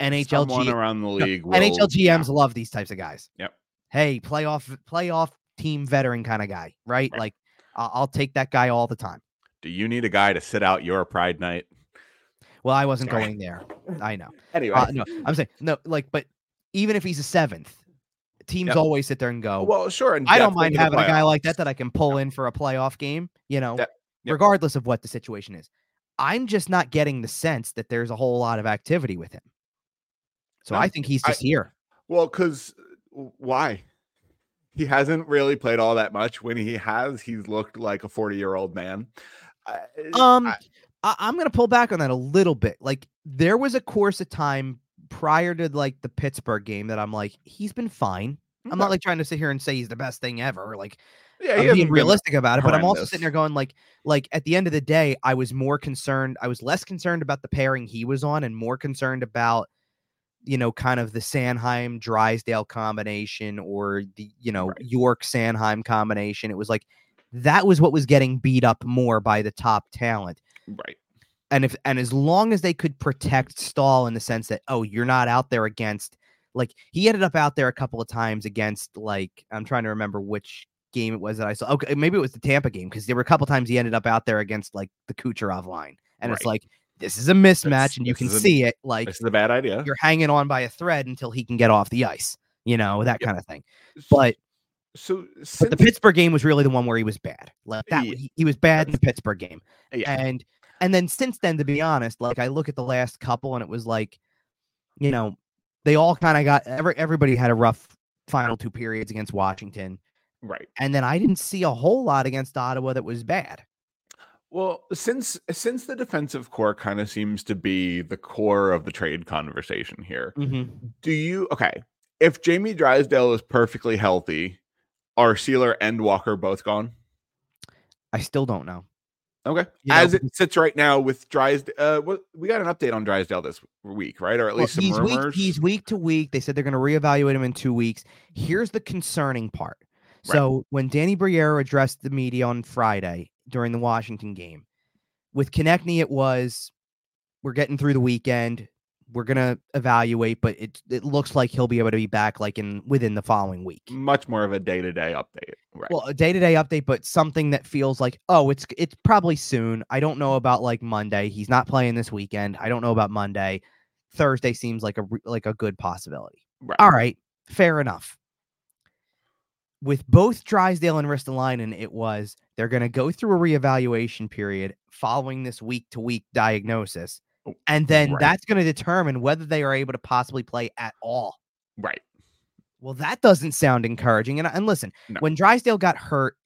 NHL, Someone G- around the no, league. Will, NHL yeah. GMs love these types of guys. Yep. hey, playoff playoff team veteran kind of guy, right? Right. Like I'll, I'll take that guy all the time. Do you need a guy to sit out your pride night? Well, I wasn't Sorry. going there. I know. Anyway, Uh, no, I'm saying no. Like, but even if he's a seventh, teams Yep. always sit there and go. well, sure. And I don't mind having a guy like that that I can pull in for a playoff game. You know, Yep. Yep. regardless of what the situation is. I'm just not getting the sense that there's a whole lot of activity with him. So No, I think he's I- just here. Well, because why? He hasn't really played all that much. When he has, he's looked like a 40 year old man. I- Um, I- I, I'm gonna pull back on that a little bit. Like there was a course of time prior to like the Pittsburgh game that I'm like, he's been fine. I'm not like trying to sit here and say he's the best thing ever. Like yeah, I'm being realistic about it, but I'm also sitting there going like, like at the end of the day, I was more concerned. I was less concerned about the pairing he was on, and more concerned about, you know, kind of the Sanheim Drysdale combination or the you know Right. York Sanheim combination. It was like that was what was getting beat up more by the top talent. Right. And if and as long as they could protect Staal in the sense that oh you're not out there against like he ended up out there a couple of times against like I'm trying to remember which game it was that I saw. Okay, maybe it was the Tampa game because there were a couple times he ended up out there against like the Kucherov line, and it's like this is a mismatch, and you can a- see it. Like This is a bad idea. you're hanging on by a thread until he can get off the ice, you know that Yep. kind of thing. But so but the Pittsburgh game was really the one where he was bad. Like that, Yeah. he, he was bad in the Pittsburgh game. yeah, And and then since then, to be honest, like I look at the last couple, and it was like, you know, they all kind of got every everybody had a rough final two periods against Washington, right. and then I didn't see a whole lot against Ottawa that was bad. Well, since since the defensive core kind of seems to be the core of the trade conversation here, Mm-hmm. do you okay? If Jamie Drysdale is perfectly healthy, are Seeler and Walker both gone? I still don't know. Okay. You know, As it sits right now with Drysdale, uh, what we got an update on Drysdale this week, right? Or at Well, least some he's rumors. week he's week to week. They said they're going to reevaluate him in two weeks. Here's the concerning part. Right. So when Danny Briere addressed the media on Friday during the Washington game, with Konecny, it was we're getting through the weekend. We're gonna evaluate, but it it looks like he'll be able to be back like in within the following week. much more of a day to day update, right? Well, a day to day update, but something that feels like oh, it's it's probably soon. I don't know about like Monday. He's not playing this weekend. I don't know about Monday. Thursday seems like a like a good possibility. right. All right, fair enough. With both Drysdale and Ristolainen, it was they're going to go through a reevaluation period following this week to week diagnosis, Oh, and then right. that's going to determine whether they are able to possibly play at all. Right. Well, that doesn't sound encouraging. And uh, and listen, No. when Drysdale got hurt,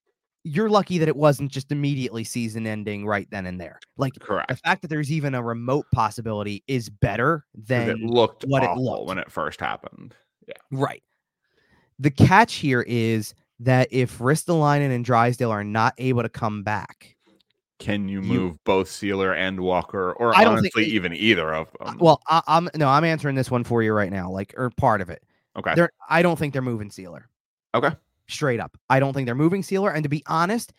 you're lucky that it wasn't just immediately season ending right then and there. Like Correct. the fact that there's even a remote possibility is better than it looked what it looked. when it first happened. Yeah. Right. The catch here is that if Ristolainen and Drysdale are not able to come back, Can you You- move both Seeler and Walker, or I don't think honestly, even either of them? well, I, I'm no, I'm answering this one for you right now, like or part of it. okay. They're, I don't think they're moving Seeler. Okay. Straight up, I don't think they're moving Seeler. And to be honest,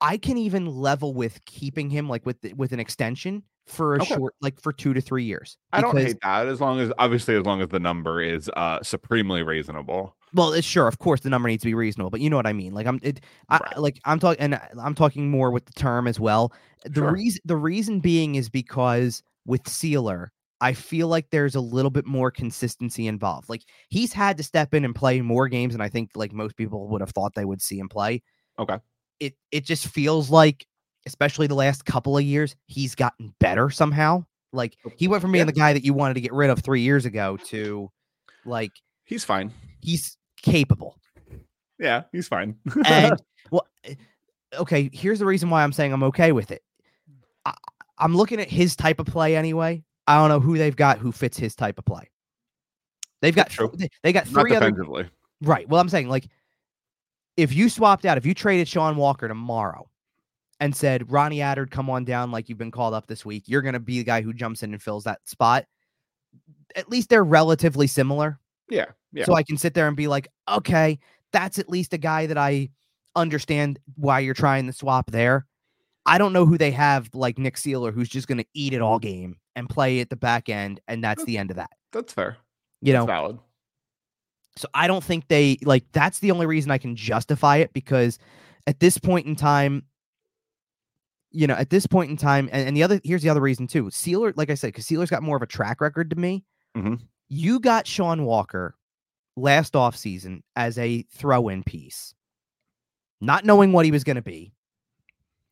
I can even level with keeping him like with the, with an extension for a Okay. short, like for two to three years. I don't hate that as long as obviously as long as the number is uh supremely reasonable. Well, it's sure, of course, the number needs to be reasonable, but you know what I mean. Like I'm, it, I, like I'm talking, and I'm talking more with the term as well. The Sure. reason, the reason being is because with Seeler, I feel like there's a little bit more consistency involved. Like he's had to step in and play more games than I think like most people would have thought they would see him play. Okay. It, it just feels like, especially the last couple of years, he's gotten better somehow. Like oh, he went from being Yeah. the guy that you wanted to get rid of three years ago to, like He's fine. he's capable. Yeah, he's fine. And well, eh, okay, here's the reason why I'm saying I'm okay with it. I, I'm looking at his type of play anyway. I don't know who they've got who fits his type of play. They've got true. they, they got Not three other right. Well, I'm saying like if you swapped out, if you traded Sean Walker tomorrow and said Ronnie Attard, come on down like you've been called up this week, you're gonna be the guy who jumps in and fills that spot. At least they're relatively similar. Yeah. Yeah. So I can sit there and be like, okay, that's at least a guy that I understand why you're trying to swap there. I don't know who they have like Nick Seeler, who's just going to eat it all game and play at the back end, and that's the end of that. That's fair. You That's know, valid. So I don't think they like that's the only reason I can justify it because at this point in time, you know, at this point in time, and, and the other here's the other reason too. Seeler, like I said, because Seeler's got more of a track record to me. Mhm. You got Sean Walker last offseason as a throw-in piece, not knowing what he was going to be.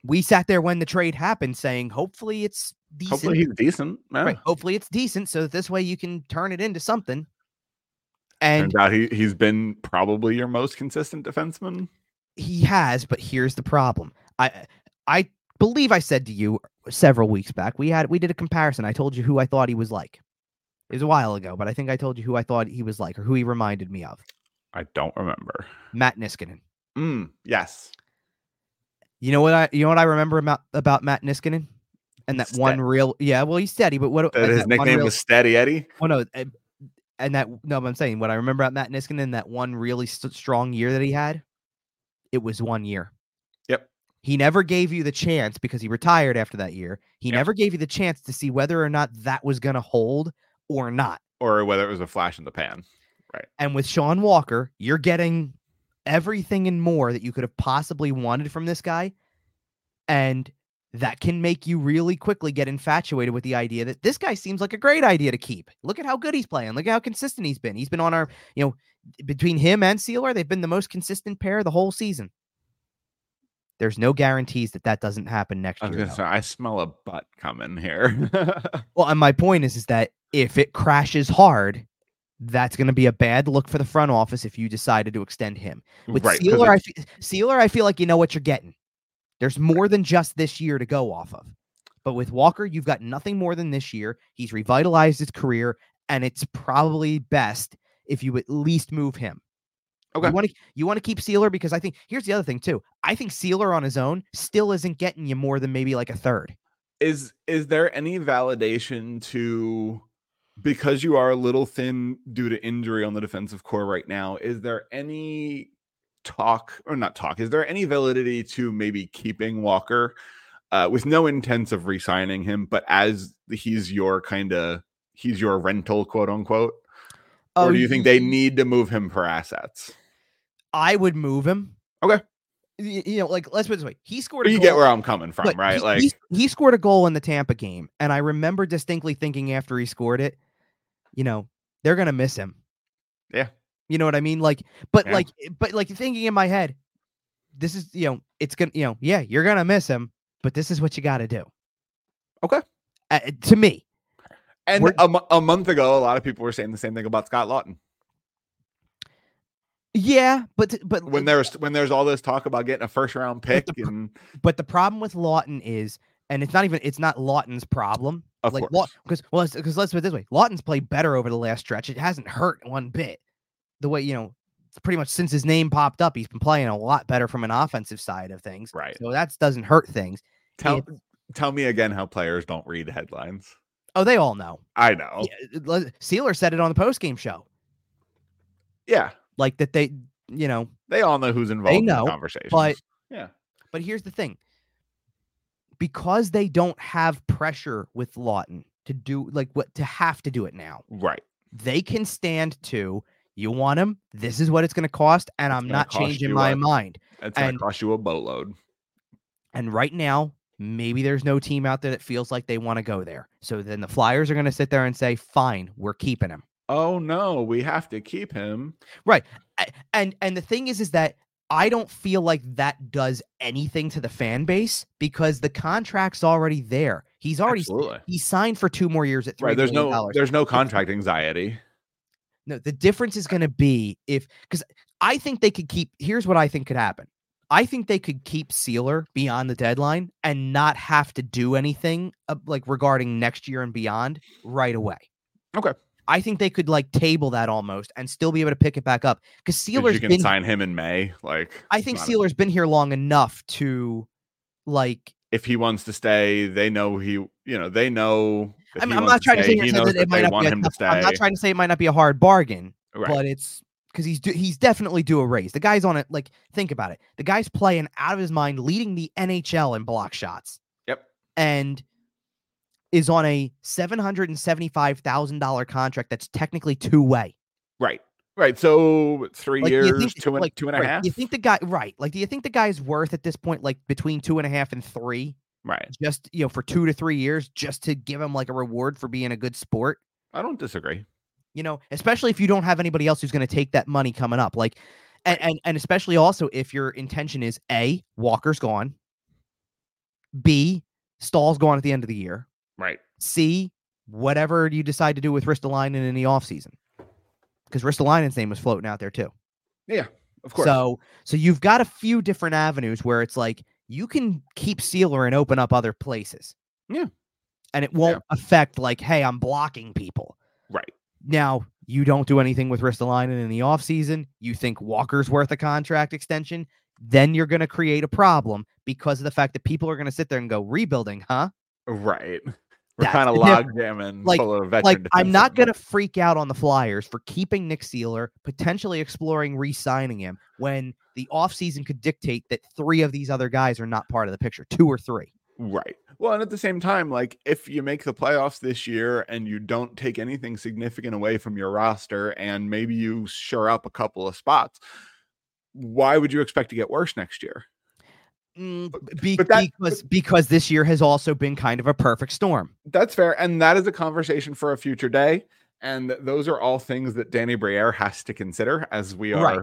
We sat there when the trade happened saying, hopefully it's decent. Hopefully he's decent. Yeah. Right. Hopefully it's decent so that this way you can turn it into something. And Turns out he he's been probably your most consistent defenseman. he has, but here's the problem. I I believe I said to you several weeks back, we had we did a comparison. I told you who I thought he was like. It was a while ago, but I think I told you who I thought he was like or who he reminded me of. I don't remember. Matt Niskanen. Mm, yes. You know what I you know what I remember about about Matt Niskanen? And that one real yeah, well he's steady, but what That his that nickname real- was Steady Eddie. Oh no, uh, and that no, but I'm saying what I remember about Matt Niskanen, that one really st- strong year that he had, it was one year. Yep. He never gave you the chance because he retired after that year. He Yep. never gave you the chance to see whether or not that was going to hold or not. Or whether it was a flash in the pan. Right. And with Sean Walker, you're getting everything and more that you could have possibly wanted from this guy. And that can make you really quickly get infatuated with the idea that this guy seems like a great idea to keep. Look at how good he's playing. Look at how consistent he's been. He's been on our, you know, between him and Seeler, they've been the most consistent pair the whole season. There's no guarantees that that doesn't happen next I year. say I smell a butt coming here. Well, and my point is, is that if it crashes hard, that's going to be a bad look for the front office if you decided to extend him. With right. Seeler, I it- fe- Seeler, I feel like you know what you're getting. There's more than just this year to go off of. But with Walker, you've got nothing more than this year. He's revitalized his career, and it's probably best if you at least move him. Okay. You want to you want to keep Seeler because I think here's the other thing too. I think Seeler on his own still isn't getting you more than maybe like a third. is is there any validation to because you are a little thin due to injury on the defensive core right now is there any talk or not talk is there any validity to maybe keeping walker uh, with no intents of re-signing him but as he's your kind of he's your rental quote unquote or do you think they need to move him for assets I would move him. Okay. You know, like let's put it this way: he scored. A you goal, get where i'm coming from right he- like he, he scored a goal in the Tampa game, and I remember distinctly thinking after he scored it, you know, they're gonna miss him. Yeah. You know what I mean? Like, but Yeah. like, but like thinking in my head, this is you know, it's gonna you know, yeah, you're gonna miss him, but this is what you got to do. Okay. Uh, to me, and a, a month ago a lot of people were saying the same thing about scott laughton yeah, but but when there's when there's all this talk about getting a first round pick the and but the problem with Laughton is, and it's not even it's not Laughton's problem. of like course because well because let's put it this way Laughton's played better over the last stretch. It hasn't hurt one bit. The way you know, pretty much since his name popped up, he's been playing a lot better from an offensive side of things. right So that doesn't hurt things. tell it's- tell me again how players don't read headlines Oh, they all know. i know Yeah, Seeler said it on the post game show, yeah like that they, you know. they all know who's involved in know, the conversation but- yeah But here's the thing: because they don't have pressure with Laughton to do like what to have to do it now. right they can stand to you want him this is what it's going to cost and It's i'm not changing my what? mind it's gonna And- cost you a boatload and right now maybe there's no team out there that feels like they want to go there so then the flyers are going to sit there and say fine we're keeping him oh no we have to keep him Right. and and the thing is is that i don't feel like that does anything to the fan base because the contract's already there he's already Absolutely. he's signed for two more years at three right there's no dollars. there's no contract anxiety No, the difference is going to be if because I think they could keep. Here's what I think could happen. I think they could keep Seeler beyond the deadline and not have to do anything uh, like regarding next year and beyond right away. Okay. I think they could like table that almost and still be able to pick it back up because Seeler's you can been. sign him in may like I think not a- Seeler's been here long enough to like. if he wants to stay they know he you know they know I'm, he I'm not trying to stay, say that it might not be a to tough- I'm not trying to say it might not be a hard bargain. right but it's because he's do, he's definitely due a raise. The guy's on it. Like think about it. The guy's playing out of his mind, leading the NHL in block shots, yep and is on a seven hundred and seventy five thousand dollar contract that's technically two way. right Right. So three Like, years, think- two and like, two and a half. right, You think the guy right? Like, do you think the guy's worth at this point, like between two and a half and three, Right. just you know, for two to three years, just to give him like a reward for being a good sport? I don't disagree. You know, especially if you don't have anybody else who's going to take that money coming up, like, and, and and especially also if your intention is a Walker's gone, B Stahl's gone at the end of the year, Right. C whatever you decide to do with Ristolainen in the offseason. because Ristolainen's name was floating out there too. Yeah, of course. So so you've got a few different avenues where it's like you can keep Seeler and open up other places. Yeah. And it won't affect like, hey, I'm blocking people. right. Now you don't do anything with Ristolainen in the offseason. You think Walker's worth a contract extension, then you're gonna create a problem because of the fact that people are gonna sit there and go, rebuilding, huh? Right. We're kind of log jamming Like- full of veteran like I'm not gonna freak out on the Flyers for keeping Nick Seeler, potentially exploring re-signing him when the offseason could dictate that three of these other guys are not part of the picture, two or three. Right. Well, and at the same time, like if you make the playoffs this year and you don't take anything significant away from your roster and maybe you shore up a couple of spots, why would you expect to get worse next year? Mm, But- be- but that- because because this year has also been kind of a perfect storm. That's fair. And that is a conversation for a future day. And those are all things that Danny Briere has to consider as we are Right.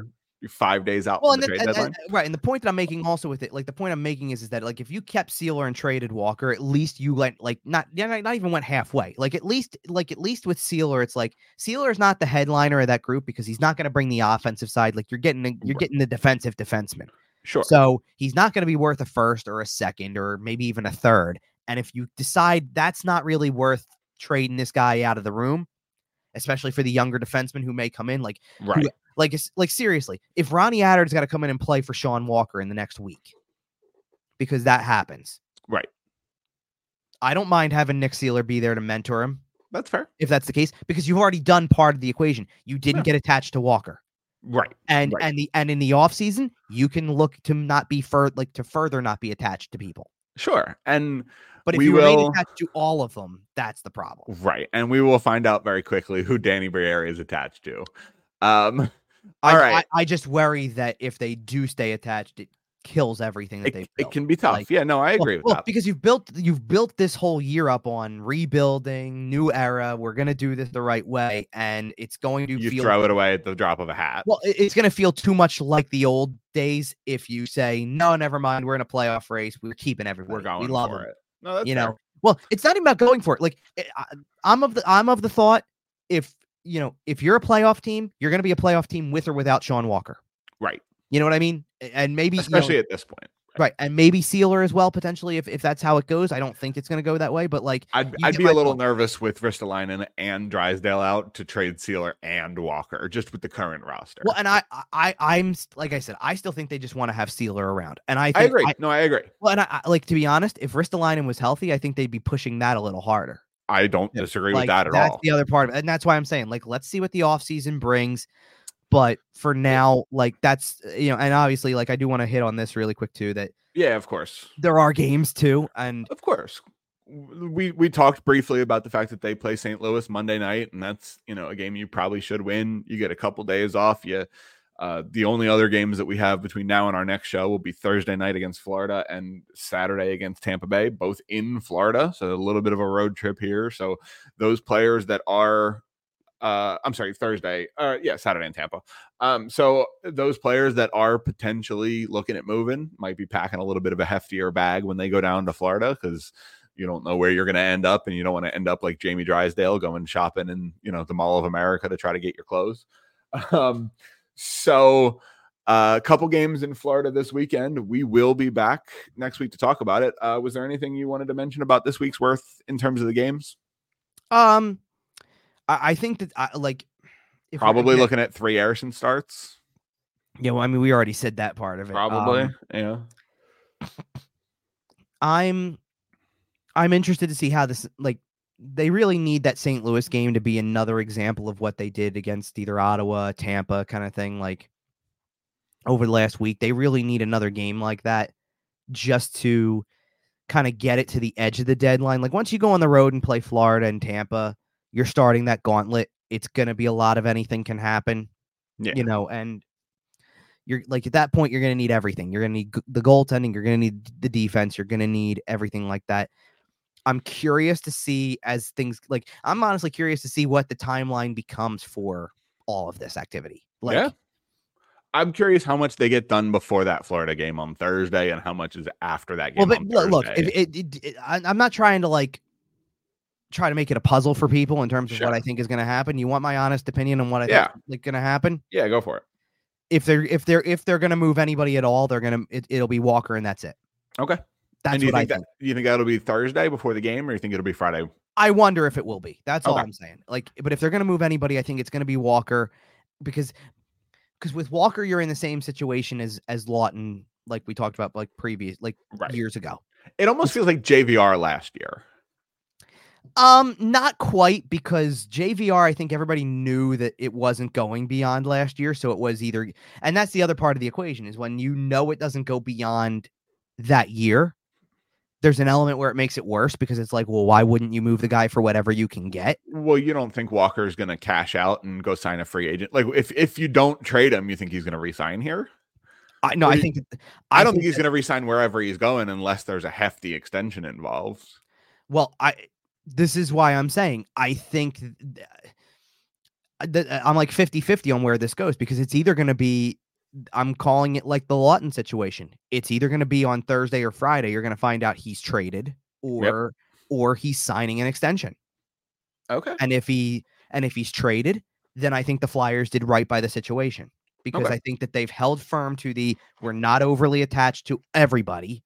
five days out Well, from and, the and- deadline. and- right, and the point that I'm making also with it, like the point I'm making is, is that like if you kept Seeler and traded Walker, at least you went like not yeah, not even went halfway. Like at least like at least with Seeler, it's like Seeler is not the headliner of that group because he's not going to bring the offensive side. Like you're getting you're Right. getting the defensive defenseman. Sure. So he's not going to be worth a first or a second or maybe even a third. And if you decide that's not really worth trading this guy out of the room, especially for the younger defensemen who may come in, like right. like it's like seriously, if Ronnie Attard's got to come in and play for Sean Walker in the next week, because that happens, Right. I don't mind having Nick Seeler be there to mentor him That's fair. if that's the case, because you've already done part of the equation. You didn't Yeah. get attached to Walker, Right. and Right. and the and in the off season, you can look to not be fur like to further not be attached to people. Sure. And But if We you remain attached to all of them, that's the problem. right. And we will find out very quickly who Danny Briere is attached to. Um I, all right. I, I just worry that if they do stay attached, it kills everything that it, they've it can be tough. Like- yeah, no, I Well- agree with well, that. because you've built you've built this whole year up on rebuilding, new era. We're gonna do this the right way, and it's going to You feel throw it away at the drop of a hat. well. It's gonna feel too much like the old days if you say no, never mind. We're in a playoff race. We're keeping everybody. We're going we love for 'em," it. No, that's you fair. know. Well, it's not even about going for it. Like I- I, I'm of the I'm of the thought if you know if you're a playoff team, you're gonna be a playoff team with or without Sean Walker. Right. You know what I mean? And maybe you know, Especially at this point. right, and maybe Seeler as well potentially if if that's how it goes. I don't think it's gonna go that way, but like. I'd, I'd be a little point. nervous with Ristolainen and Drysdale out to trade Seeler and Walker just with the current roster. Well, and I, I, I'm like I said, I still think they just want to have Seeler around, and I, think, I agree. no, I agree. well, and I, I- like to be honest, if Ristolainen was healthy, I think they'd be pushing that a little harder. I don't disagree like with that at that's all. That's the other part of it, and that's why I'm saying, like, let's see what the offseason brings. But for now, like that's uh, you know, and obviously, like I do want to hit on this really quick too that Yeah, of course. there are games too, and Of course. We we talked briefly about the fact that they play St. Louis Monday night, and that's you know a game you probably should win. You get a couple days off. You uh, the only other games that we have between now and our next show will be Thursday night against Florida and Saturday against Tampa Bay, both in Florida. So a little bit of a road trip here. So those players that are uh I'm sorry, Thursday. Uh yeah, Saturday in Tampa. Um so those players that are potentially looking at moving might be packing a little bit of a heftier bag when they go down to Florida cuz you don't know where you're going to end up and you don't want to end up like Jamie Drysdale going shopping in, you know, the Mall of America to try to get your clothes. Um so uh, a couple games in Florida this weekend. We will be back next week to talk about it. Uh, was there anything you wanted to mention about this week's worth in terms of the games? um, I, I think that I, like Probably looking at three Ersson starts. Yeah, well, I mean, we already said that part of it. Probably, Um, yeah. I'm I'm interested to see how this like they really need that St. Louis game to be another example of what they did against either Ottawa, Tampa kind of thing like over the last week. They really need another game like that just to kind of get it to the edge of the deadline. Like once you go on the road and play Florida and Tampa, you're starting that gauntlet. It's going to be a lot of anything can happen. Yeah. You know, and you're like at that point, you're going to need everything. You're going to need g- the goaltending. You're going to need the defense. You're going to need everything like that. I'm curious to see as things like I'm honestly curious to see what the timeline becomes for all of this activity. Like, yeah. I'm curious how much they get done before that Florida game on Thursday and how much is after that game. well, but look, look, it, it, it, I'm not trying to like try to make it a puzzle for people in terms of what I think is going to happen. You want my honest opinion on what I Yeah. think like going to happen? yeah, go for it. If they're if they're if they're going to move anybody at all, they're going to it, it'll be Walker and that's it. Okay. That's and do you what I think think. that you think that'll be Thursday before the game, or you think it'll be Friday? I wonder if it will be. That's all I'm saying. Like, but if they're going to move anybody, I think it's going to be Walker, because because with Walker, you're in the same situation as as Laughton, like we talked about like previous like Right. years ago. It almost feels like JVR last year. Um, not quite because JVR, I think everybody knew that it wasn't going beyond last year. So it was either, and that's the other part of the equation is when you know it doesn't go beyond that year, there's an element where it makes it worse because it's like, well, why wouldn't you move the guy for whatever you can get? Well, you don't think Walker's going to cash out and go sign a free agent? Like, if if you don't trade him, you think he's going to resign here? I no, Or I think that- I, don't think, he's going to resign wherever he's going unless there's a hefty extension involved. Well, I this is why I'm saying I think th- th- that uh, I'm like 50-50 on where this goes because it's either going to be I'm calling it like the Laughton situation. It's either going to be on Thursday or Friday. You're going to find out he's traded or or he's signing an extension. Okay. And if he and if he's traded, then I think the Flyers did right by the situation because Okay. I think that they've held firm to the we're not overly attached to everybody.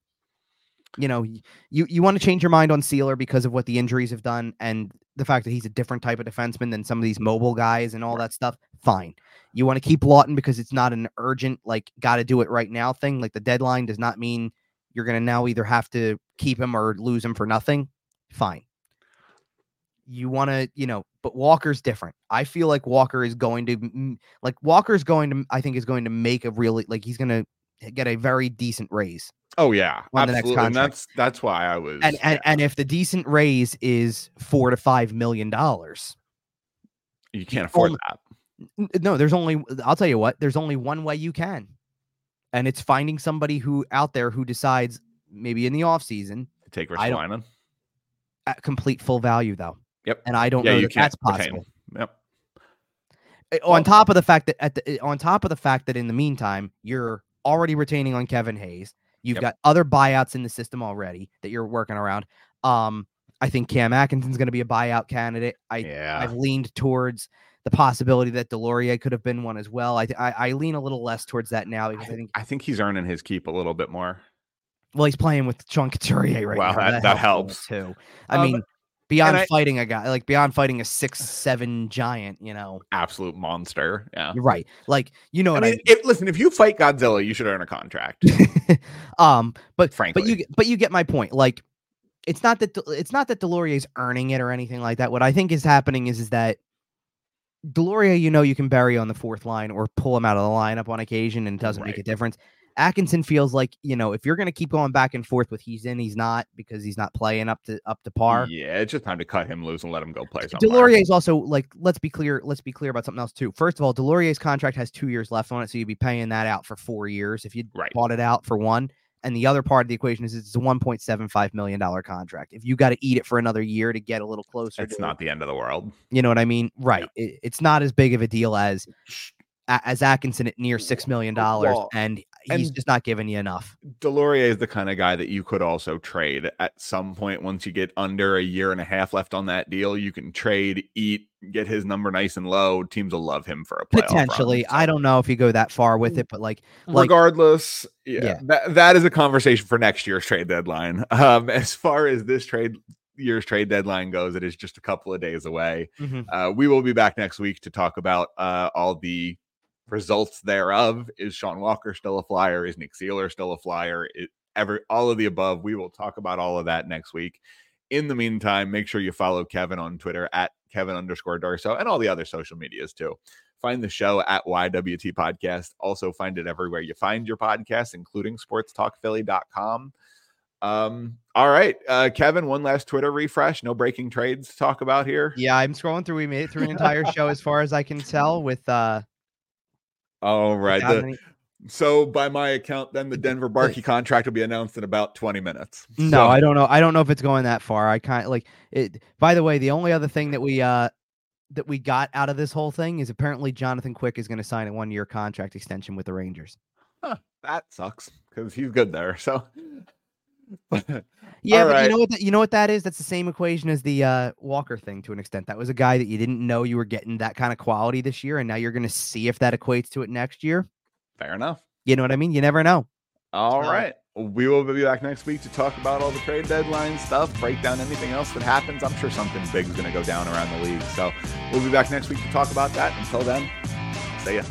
You know, you you want to change your mind on Seeler because of what the injuries have done and the fact that he's a different type of defenseman than some of these mobile guys and all that stuff. Fine. You want to keep Laughton because it's not an urgent like got to do it right now thing. Like the deadline does not mean you're going to now either have to keep him or lose him for nothing. Fine you want to, you know, but Walker's different. I feel like Walker is going to, like, Walker's going to, I think, is going to make a really, like, he's going to get a very decent raise. Oh yeah, On the next absolutely. And that's that's why I was. And, and, and if the decent raise is four to five million dollars, you can't afford only- that. no, there's only, I'll tell you what, there's only one way you can. And it's finding somebody who out there who decides maybe in the off season Take don't- Ristolainen. at complete full value though. Yep. And I don't Yeah, know that that's retain. possible. Yep. Uh, on top of the fact that at the uh, on top of the fact that in the meantime you're already retaining on Kevin Hayes. You've Yep. got other buyouts in the system already that you're working around. Um, I think Cam Atkinson's going to be a buyout candidate. I Yeah. I've leaned towards the possibility that Deslauriers could have been one as well. I, I I lean a little less towards that now because I think I think he's earning his keep a little bit more. well he's playing with Sean Couturier right Wow, now. that- that little helps. too. I Um, mean, beyond I- fighting a guy like beyond fighting a six seven giant, you know, Absolute monster. Yeah. you're right. Like you know I what I mean, if, listen, if you fight Godzilla, you should earn a contract. um, but Frankly, but you get- but you get my point. Like, it's not that it's not that Deslauriers's earning it or anything like that. What I think is happening is is that Deslauriers, you know, you can bury on the fourth line or pull him out of the lineup on occasion, and it doesn't make a difference. Atkinson feels like you know if you're going to keep going back and forth with he's in, he's not because he's not playing up to up to par. yeah, it's just time to cut him loose and let him go play somewhere. Deslauriers is also like let's be clear let's be clear about something else too. First of all, Deslauriers' contract has 2 years left on it so you'd be paying that out for 4 years if you Right. bought it out for one. And the other part of the equation is it's a 1.75 million dollar contract. If you got to eat it for another year to get a little closer It's not the end of the world. you know what I mean? Right. It, it's not as big of a deal as as Atkinson at near 6 million dollars Well, and he's just not giving you enough. Deslauriers is the kind of guy that you could also trade at some point once you get under a year and a half left on that deal. You can trade, eat, get his number nice and low. Teams will love him for a playoff run, Potentially. so. I don't know if you go that far with it, but like like regardless yeah, Yeah. That, that is a conversation for next year's trade deadline um as far as this trade year's trade deadline goes it is just a couple of days away mhm. uh we will be back next week to talk about uh all the results thereof is sean walker still a flyer is nick seeler still a flyer it, all of the above we will talk about all of that next week in the meantime make sure you follow kevin on twitter at kevin underscore durso and all the other social medias too Find the show at YWT Podcast. Also find it everywhere you find your podcasts, including sportstalkphilly.com. Um, all right. Uh, Kevin, one last Twitter refresh. No breaking trades to talk about here. Yeah, I'm scrolling through. We made it through an entire show as far as I can tell with uh All right. without the- so by my account, then the Denver Barkey contract will be announced in about 20 minutes. No, So- I don't know. I don't know if it's going that far. I kind of like it. By the way, the only other thing that we uh that we got out of this whole thing is apparently Jonathan Quick is going to sign a one year contract extension with the Rangers. that sucks because he's good there. So Yeah, All but right. you know what? That, you know what that is? That's the same equation as the uh, Walker thing to an extent. That was a guy that you didn't know you were getting that kind of quality this year, and now you're going to see if that equates to it next year. fair enough. You know what I mean? You never know. All So- right. We will be back next week to talk about all the trade deadline stuff, break down anything else that happens. I'm sure something big is going to go down around the league. So we'll be back next week to talk about that. Until then, see ya.